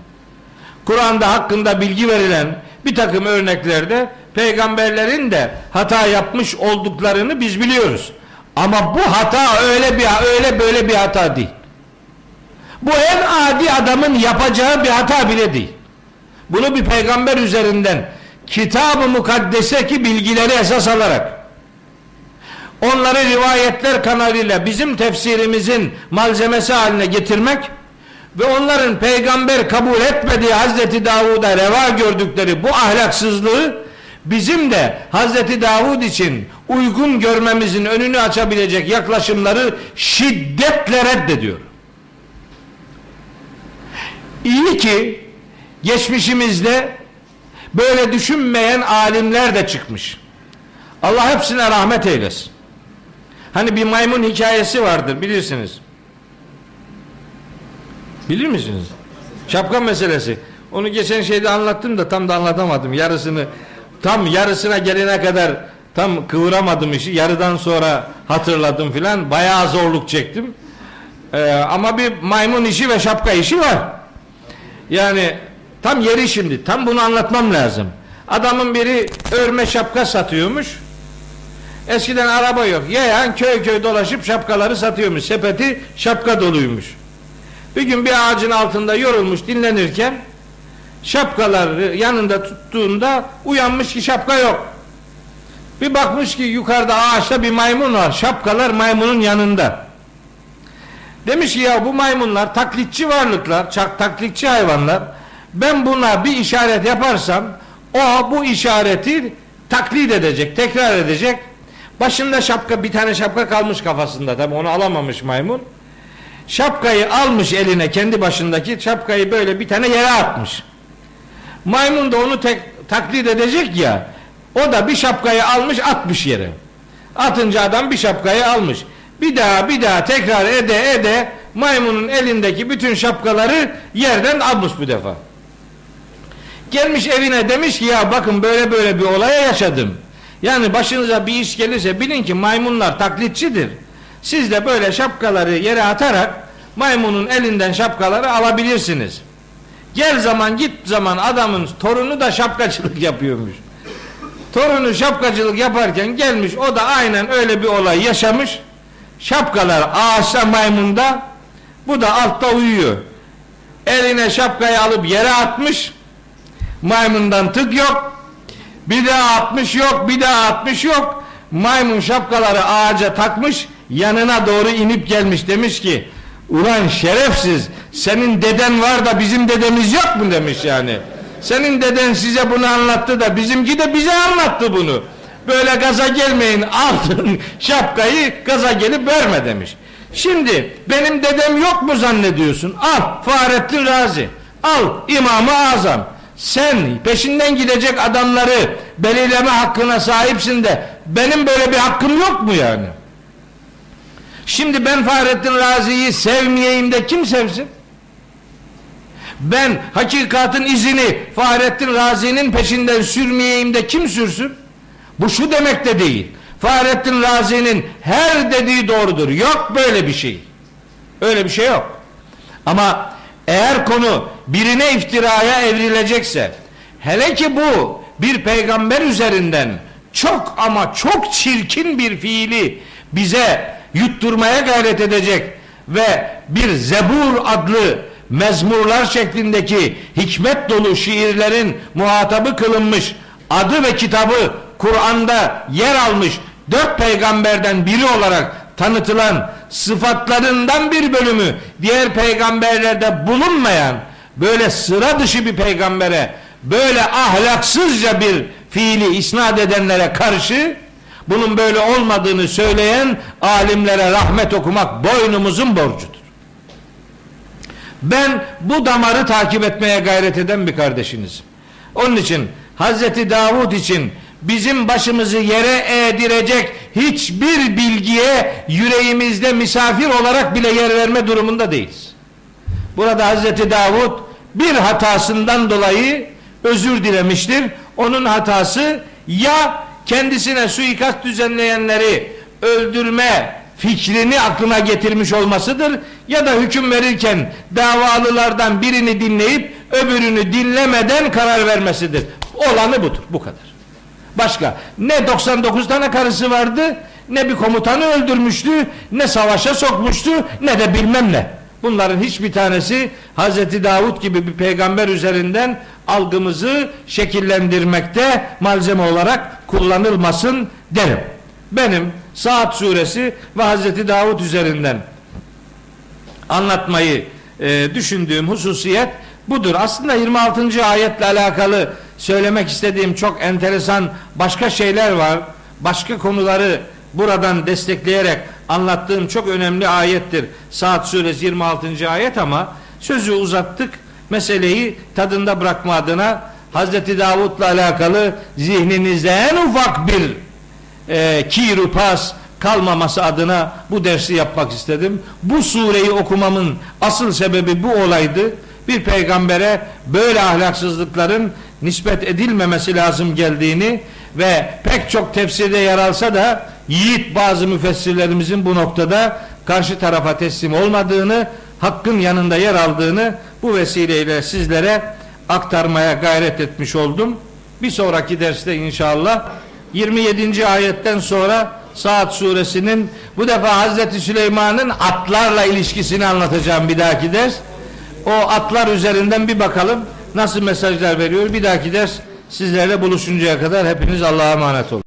Kur'an'da hakkında bilgi verilen bir takım örneklerde peygamberlerin de hata yapmış olduklarını biz biliyoruz. Ama bu hata öyle bir öyle böyle bir hata değil. Bu en adi adamın yapacağı bir hata bile değil. Bunu bir peygamber üzerinden kitab-ı mukaddeseki bilgileri esas alarak onları rivayetler kanalıyla bizim tefsirimizin malzemesi haline getirmek ve onların peygamber kabul etmediği Hazreti Davud'a reva gördükleri bu ahlaksızlığı bizim de Hazreti Davud için uygun görmemizin önünü açabilecek yaklaşımları şiddetle reddediyor. İyi ki geçmişimizde böyle düşünmeyen alimler de çıkmış. Allah hepsine rahmet eylesin. Hani bir maymun hikayesi vardır bilirsiniz. Bilir misiniz? Şapka meselesi. Onu geçen şeyde anlattım da tam da anlatamadım. Yarısını tam yarısına gelene kadar tam kıvıramadım işi. Yarıdan sonra hatırladım filan. Bayağı zorluk çektim. Ee, ama bir maymun işi ve şapka işi var. Yani tam yeri şimdi. Tam bunu anlatmam lazım. Adamın biri örme şapka satıyormuş. Eskiden araba yok. Yayan köy köy dolaşıp şapkaları satıyormuş. Sepeti şapka doluymuş. Bir gün bir ağacın altında yorulmuş dinlenirken şapkaları yanında tuttuğunda uyanmış ki şapka yok. Bir bakmış ki yukarıda ağaçta bir maymun var. Şapkalar maymunun yanında. Demiş ki ya bu maymunlar taklitçi varlıklar, çak taklitçi hayvanlar. Ben buna bir işaret yaparsam o bu işareti taklit edecek, tekrar edecek. Başında şapka bir tane şapka kalmış kafasında tabi onu alamamış maymun. Şapkayı almış eline kendi başındaki şapkayı böyle bir tane yere atmış. Maymun da onu tek, taklit edecek ya. O da bir şapkayı almış atmış yere. Atınca adam bir şapkayı almış. Bir daha bir daha tekrar ede ede maymunun elindeki bütün şapkaları yerden almış bu defa. Gelmiş evine demiş ki ya bakın böyle böyle bir olaya yaşadım. Yani başınıza bir iş gelirse bilin ki maymunlar taklitçidir. Siz de böyle şapkaları yere atarak maymunun elinden şapkaları alabilirsiniz. Gel zaman git zaman adamın torunu da şapkacılık yapıyormuş. Torunu şapkacılık yaparken gelmiş o da aynen öyle bir olay yaşamış. Şapkalar ağaçta maymunda bu da altta uyuyor. Eline şapkayı alıp yere atmış. Maymundan tık yok. Bir daha atmış yok, bir daha atmış yok. Maymun şapkaları ağaca takmış yanına doğru inip gelmiş demiş ki ulan şerefsiz senin deden var da bizim dedemiz yok mu demiş yani. Senin deden size bunu anlattı da bizimki de bize anlattı bunu. Böyle gaza gelmeyin altın şapkayı gaza gelip verme demiş. Şimdi benim dedem yok mu zannediyorsun? Al Fahrettin Razi. Al İmam-ı Azam. Sen peşinden gidecek adamları belirleme hakkına sahipsin de benim böyle bir hakkım yok mu yani? Şimdi ben Fahrettin Razi'yi sevmeyeyim de kim sevsin? Ben hakikatin izini Fahrettin Razi'nin peşinden sürmeyeyim de kim sürsün? Bu şu demek de değil. Fahrettin Razi'nin her dediği doğrudur. Yok böyle bir şey. Öyle bir şey yok. Ama eğer konu birine iftiraya evrilecekse hele ki bu bir peygamber üzerinden çok ama çok çirkin bir fiili bize yutturmaya gayret edecek ve bir Zebur adlı mezmurlar şeklindeki hikmet dolu şiirlerin muhatabı kılınmış adı ve kitabı Kur'an'da yer almış dört peygamberden biri olarak tanıtılan sıfatlarından bir bölümü diğer peygamberlerde bulunmayan böyle sıra dışı bir peygambere böyle ahlaksızca bir fiili isnat edenlere karşı bunun böyle olmadığını söyleyen alimlere rahmet okumak boynumuzun borcudur. Ben bu damarı takip etmeye gayret eden bir kardeşinizim. Onun için Hazreti Davud için bizim başımızı yere eğdirecek hiçbir bilgiye yüreğimizde misafir olarak bile yer verme durumunda değiliz. Burada Hazreti Davud bir hatasından dolayı özür dilemiştir. Onun hatası ya kendisine suikast düzenleyenleri öldürme fikrini aklına getirmiş olmasıdır ya da hüküm verirken davalılardan birini dinleyip öbürünü dinlemeden karar vermesidir. Olanı budur. Bu kadar. Başka ne 99 tane karısı vardı ne bir komutanı öldürmüştü ne savaşa sokmuştu ne de bilmem ne. Bunların hiçbir tanesi Hazreti Davut gibi bir peygamber üzerinden algımızı şekillendirmekte malzeme olarak kullanılmasın derim. Benim Saat suresi ve Hazreti Davut üzerinden anlatmayı e, düşündüğüm hususiyet budur. Aslında 26. ayetle alakalı söylemek istediğim çok enteresan başka şeyler var. Başka konuları buradan destekleyerek anlattığım çok önemli ayettir. Saat suresi 26. ayet ama sözü uzattık. Meseleyi tadında bırakma adına Hazreti Davut'la alakalı zihninizde en ufak bir e, kiru kalmaması adına bu dersi yapmak istedim. Bu sureyi okumamın asıl sebebi bu olaydı. Bir peygambere böyle ahlaksızlıkların nispet edilmemesi lazım geldiğini ve pek çok tefsirde yer alsa da yiğit bazı müfessirlerimizin bu noktada karşı tarafa teslim olmadığını, hakkın yanında yer aldığını bu vesileyle sizlere aktarmaya gayret etmiş oldum. Bir sonraki derste inşallah 27. ayetten sonra Saat suresinin bu defa Hazreti Süleyman'ın atlarla ilişkisini anlatacağım bir dahaki ders. O atlar üzerinden bir bakalım nasıl mesajlar veriyor. Bir dahaki ders sizlerle buluşuncaya kadar hepiniz Allah'a emanet olun.